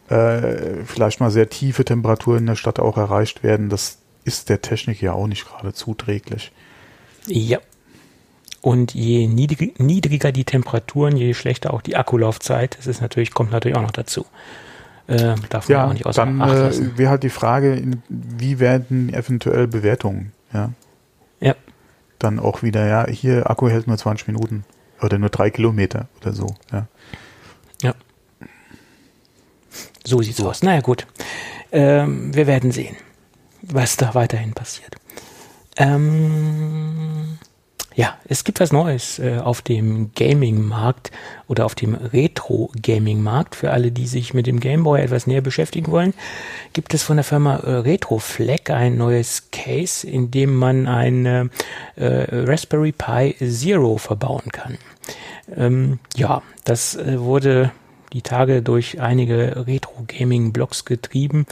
äh, vielleicht mal sehr tiefe Temperaturen in der Stadt auch erreicht werden, das ist der Technik ja auch nicht gerade zuträglich. Ja. Und je niedrig, niedriger die Temperaturen, je schlechter auch die Akkulaufzeit. Das ist natürlich, kommt natürlich auch noch dazu. Äh, darf man ja, auch nicht außer dann äh, wäre halt die Frage, wie werden eventuell Bewertungen, ja? Dann auch wieder, ja, hier Akku hält nur 20 Minuten. oder nur drei Kilometer oder so. Ja. ja. So sieht's so. aus. Naja, gut. Ähm, wir werden sehen, was da weiterhin passiert. Ähm, ja, es gibt was Neues äh, auf dem Gaming-Markt oder auf dem Retro-Gaming-Markt. Für alle, die sich mit dem Gameboy etwas näher beschäftigen wollen, gibt es von der Firma äh, Retroflag ein neues Case, in dem man ein äh, Raspberry Pi Zero verbauen kann. Ähm, ja, das äh, wurde die Tage durch einige Retro-Gaming-Blogs getrieben.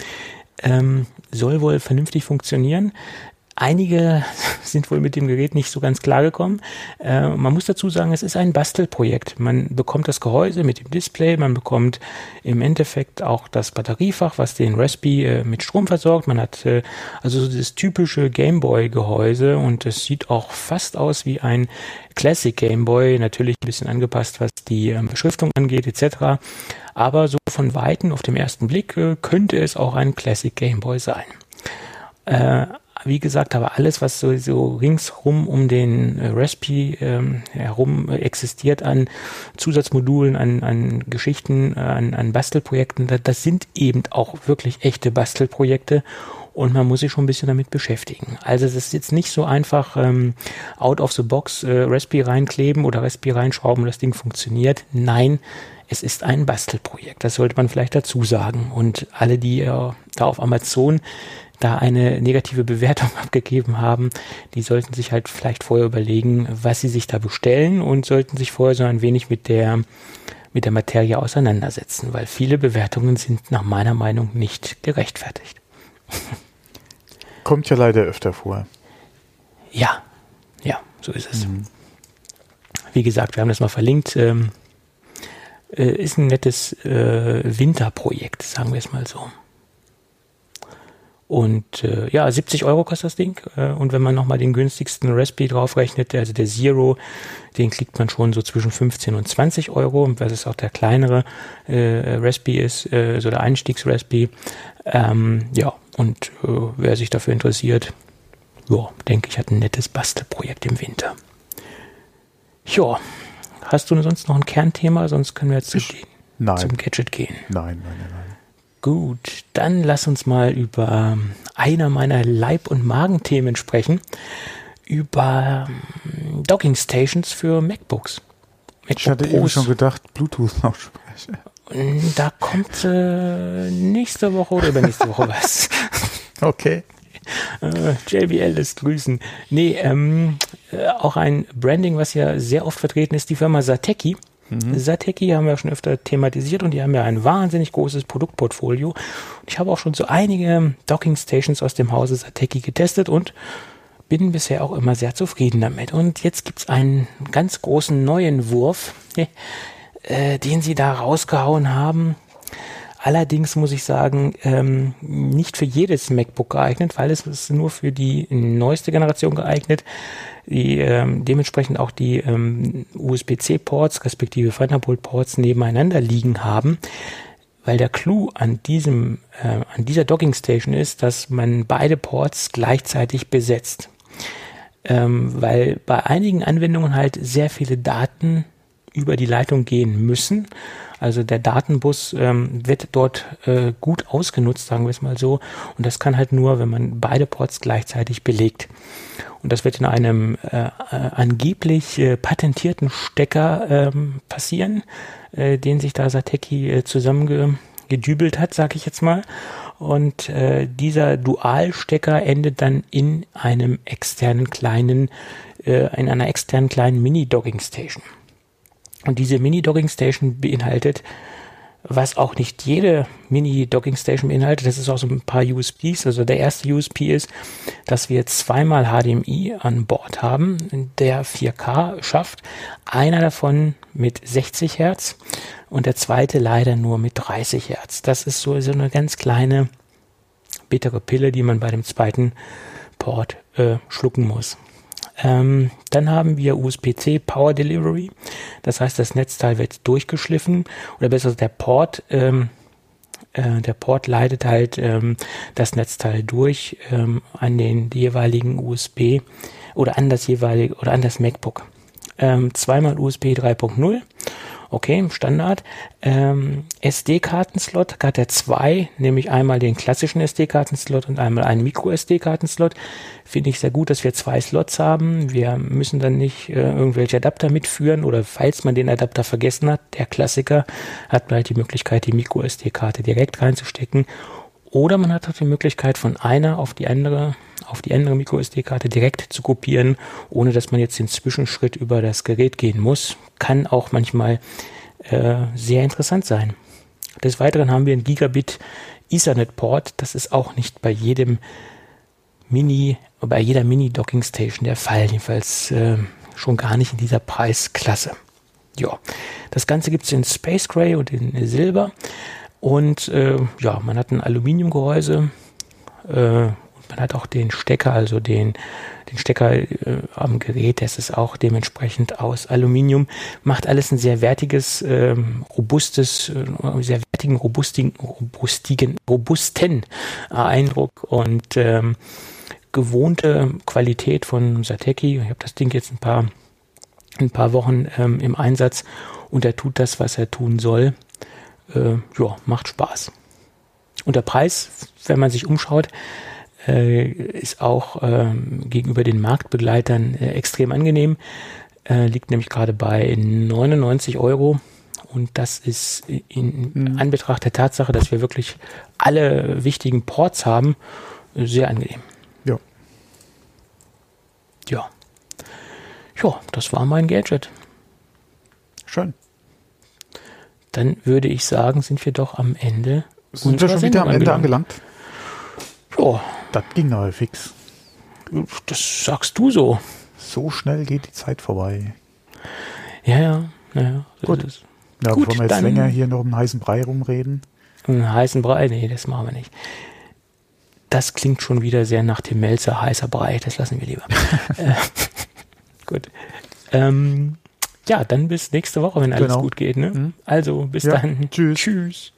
Ähm, soll wohl vernünftig funktionieren. Einige sind wohl mit dem Gerät nicht so ganz klar gekommen. Äh, man muss dazu sagen, es ist ein Bastelprojekt. Man bekommt das Gehäuse mit dem Display, man bekommt im Endeffekt auch das Batteriefach, was den Raspi äh, mit Strom versorgt. Man hat äh, also so das typische Gameboy-Gehäuse und es sieht auch fast aus wie ein Classic Gameboy, natürlich ein bisschen angepasst, was die ähm, Beschriftung angeht etc. Aber so von Weitem auf dem ersten Blick äh, könnte es auch ein Classic Gameboy sein. Äh, wie gesagt, aber alles, was so, so ringsrum um den äh, Raspi ähm, herum existiert an Zusatzmodulen, an, an Geschichten, äh, an, an Bastelprojekten, das, das sind eben auch wirklich echte Bastelprojekte und man muss sich schon ein bisschen damit beschäftigen. Also es ist jetzt nicht so einfach ähm, out of the box äh, Raspi reinkleben oder Raspi reinschrauben, das Ding funktioniert. Nein, es ist ein Bastelprojekt. Das sollte man vielleicht dazu sagen. Und alle, die äh, da auf Amazon da eine negative Bewertung abgegeben haben, die sollten sich halt vielleicht vorher überlegen, was sie sich da bestellen und sollten sich vorher so ein wenig mit der mit der Materie auseinandersetzen, weil viele Bewertungen sind nach meiner Meinung nicht gerechtfertigt. Kommt ja leider öfter vor. Ja, ja, so ist es. Mhm. Wie gesagt, wir haben das mal verlinkt. Ähm, äh, ist ein nettes äh, Winterprojekt, sagen wir es mal so. Und äh, ja, 70 Euro kostet das Ding. Äh, und wenn man nochmal den günstigsten Raspi draufrechnet, also der Zero, den kriegt man schon so zwischen 15 und 20 Euro. Und was es auch der kleinere äh, Raspi ist, äh, so der Einstiegs-Raspi. Ähm, ja, und äh, wer sich dafür interessiert, ja, denke ich, hat ein nettes Bastelprojekt im Winter. Ja, hast du sonst noch ein Kernthema? Sonst können wir jetzt ich, zum Gadget gehen. Nein, nein, nein, nein. Gut, dann lass uns mal über ähm, einer meiner Leib- und Magenthemen sprechen. Über ähm, Docking Stations für MacBooks. MacBook ich hatte Pros. eben schon gedacht, Bluetooth-Lautsprecher. Da kommt äh, nächste Woche oder übernächste Woche was. Okay. Äh, JBL lässt grüßen. Nee, ähm, äh, auch ein Branding, was ja sehr oft vertreten ist, die Firma Sateki Mhm. Sateki haben wir schon öfter thematisiert und die haben ja ein wahnsinnig großes Produktportfolio. Ich habe auch schon so einige Docking Stations aus dem Hause Sateki getestet und bin bisher auch immer sehr zufrieden damit. Und jetzt gibt es einen ganz großen neuen Wurf, äh, den sie da rausgehauen haben. Allerdings muss ich sagen, ähm, nicht für jedes MacBook geeignet, weil es ist nur für die neueste Generation geeignet, die ähm, dementsprechend auch die ähm, USB-C-Ports respektive Thunderbolt-Ports nebeneinander liegen haben. Weil der Clou an diesem, äh, an dieser Docking Station ist, dass man beide Ports gleichzeitig besetzt. Ähm, weil bei einigen Anwendungen halt sehr viele Daten über die Leitung gehen müssen also der Datenbus ähm, wird dort äh, gut ausgenutzt, sagen wir es mal so. Und das kann halt nur, wenn man beide Ports gleichzeitig belegt. Und das wird in einem äh, angeblich äh, patentierten Stecker ähm, passieren, äh, den sich da Sateki äh, zusammengedübelt hat, sage ich jetzt mal. Und äh, dieser Dualstecker endet dann in einem externen kleinen, äh, in einer externen kleinen Mini-Dogging-Station. Und diese Mini-Docking-Station beinhaltet, was auch nicht jede Mini-Docking-Station beinhaltet, das ist auch so ein paar USPs. Also der erste USP ist, dass wir zweimal HDMI an Bord haben, der 4K schafft. Einer davon mit 60 Hertz und der zweite leider nur mit 30 Hertz. Das ist so, so eine ganz kleine bittere Pille, die man bei dem zweiten Port äh, schlucken muss. Ähm, dann haben wir USB-C Power Delivery. Das heißt, das Netzteil wird durchgeschliffen oder besser der Port. Ähm, äh, der Port leitet halt ähm, das Netzteil durch ähm, an den jeweiligen USB oder an das jeweilige oder an das MacBook. ähm, zweimal USB 3.0 Okay, Standard. Ähm, SD-Kartenslot hat er zwei, nämlich einmal den klassischen SD-Kartenslot und einmal einen Micro-SD-Kartenslot. Finde ich sehr gut, dass wir zwei Slots haben. Wir müssen dann nicht äh, irgendwelche Adapter mitführen oder falls man den Adapter vergessen hat, der Klassiker, hat man halt die Möglichkeit, die Micro-SD-Karte direkt reinzustecken. Oder man hat auch die Möglichkeit, von einer auf die andere auf die andere MicroSD-Karte direkt zu kopieren, ohne dass man jetzt den Zwischenschritt über das Gerät gehen muss. Kann auch manchmal äh, sehr interessant sein. Des Weiteren haben wir ein Gigabit Ethernet-Port. Das ist auch nicht bei jedem Mini, bei jeder Mini-Docking-Station der Fall. Jedenfalls äh, schon gar nicht in dieser Preisklasse. Ja, das Ganze gibt es in Space Gray und in Silber. Und äh, ja, man hat ein Aluminiumgehäuse, äh, man hat auch den Stecker, also den, den Stecker äh, am Gerät, das ist auch dementsprechend aus Aluminium. Macht alles ein sehr wertiges, ähm, robustes, äh, sehr wertigen, robustigen, robustigen, robusten Eindruck und ähm, gewohnte Qualität von Sateki. Ich habe das Ding jetzt ein paar, ein paar Wochen ähm, im Einsatz und er tut das, was er tun soll. Äh, ja, macht Spaß. Und der Preis, wenn man sich umschaut, äh, ist auch ähm, gegenüber den Marktbegleitern äh, extrem angenehm. Äh, liegt nämlich gerade bei 99 Euro. Und das ist in mhm. Anbetracht der Tatsache, dass wir wirklich alle wichtigen Ports haben, sehr angenehm. Ja. Ja. Ja, das war mein Gadget. Schön. Dann würde ich sagen, sind wir doch am Ende. Sind wir schon wieder am Ende angelangt? Ja, das ging aber fix. Das sagst du so. So schnell geht die Zeit vorbei. Ja, ja, ja. Gut. Ist. Ja, Gut, bevor wir jetzt länger hier noch um einen heißen Brei rumreden. Einen heißen Brei? Nee, das machen wir nicht. Das klingt schon wieder sehr nach dem Melzer heißer Brei. Das lassen wir lieber. äh, gut. Ähm, ja, dann bis nächste Woche, wenn alles genau. gut geht. Ne? Mhm. Also bis ja. dann. Tschüss. Tschüss.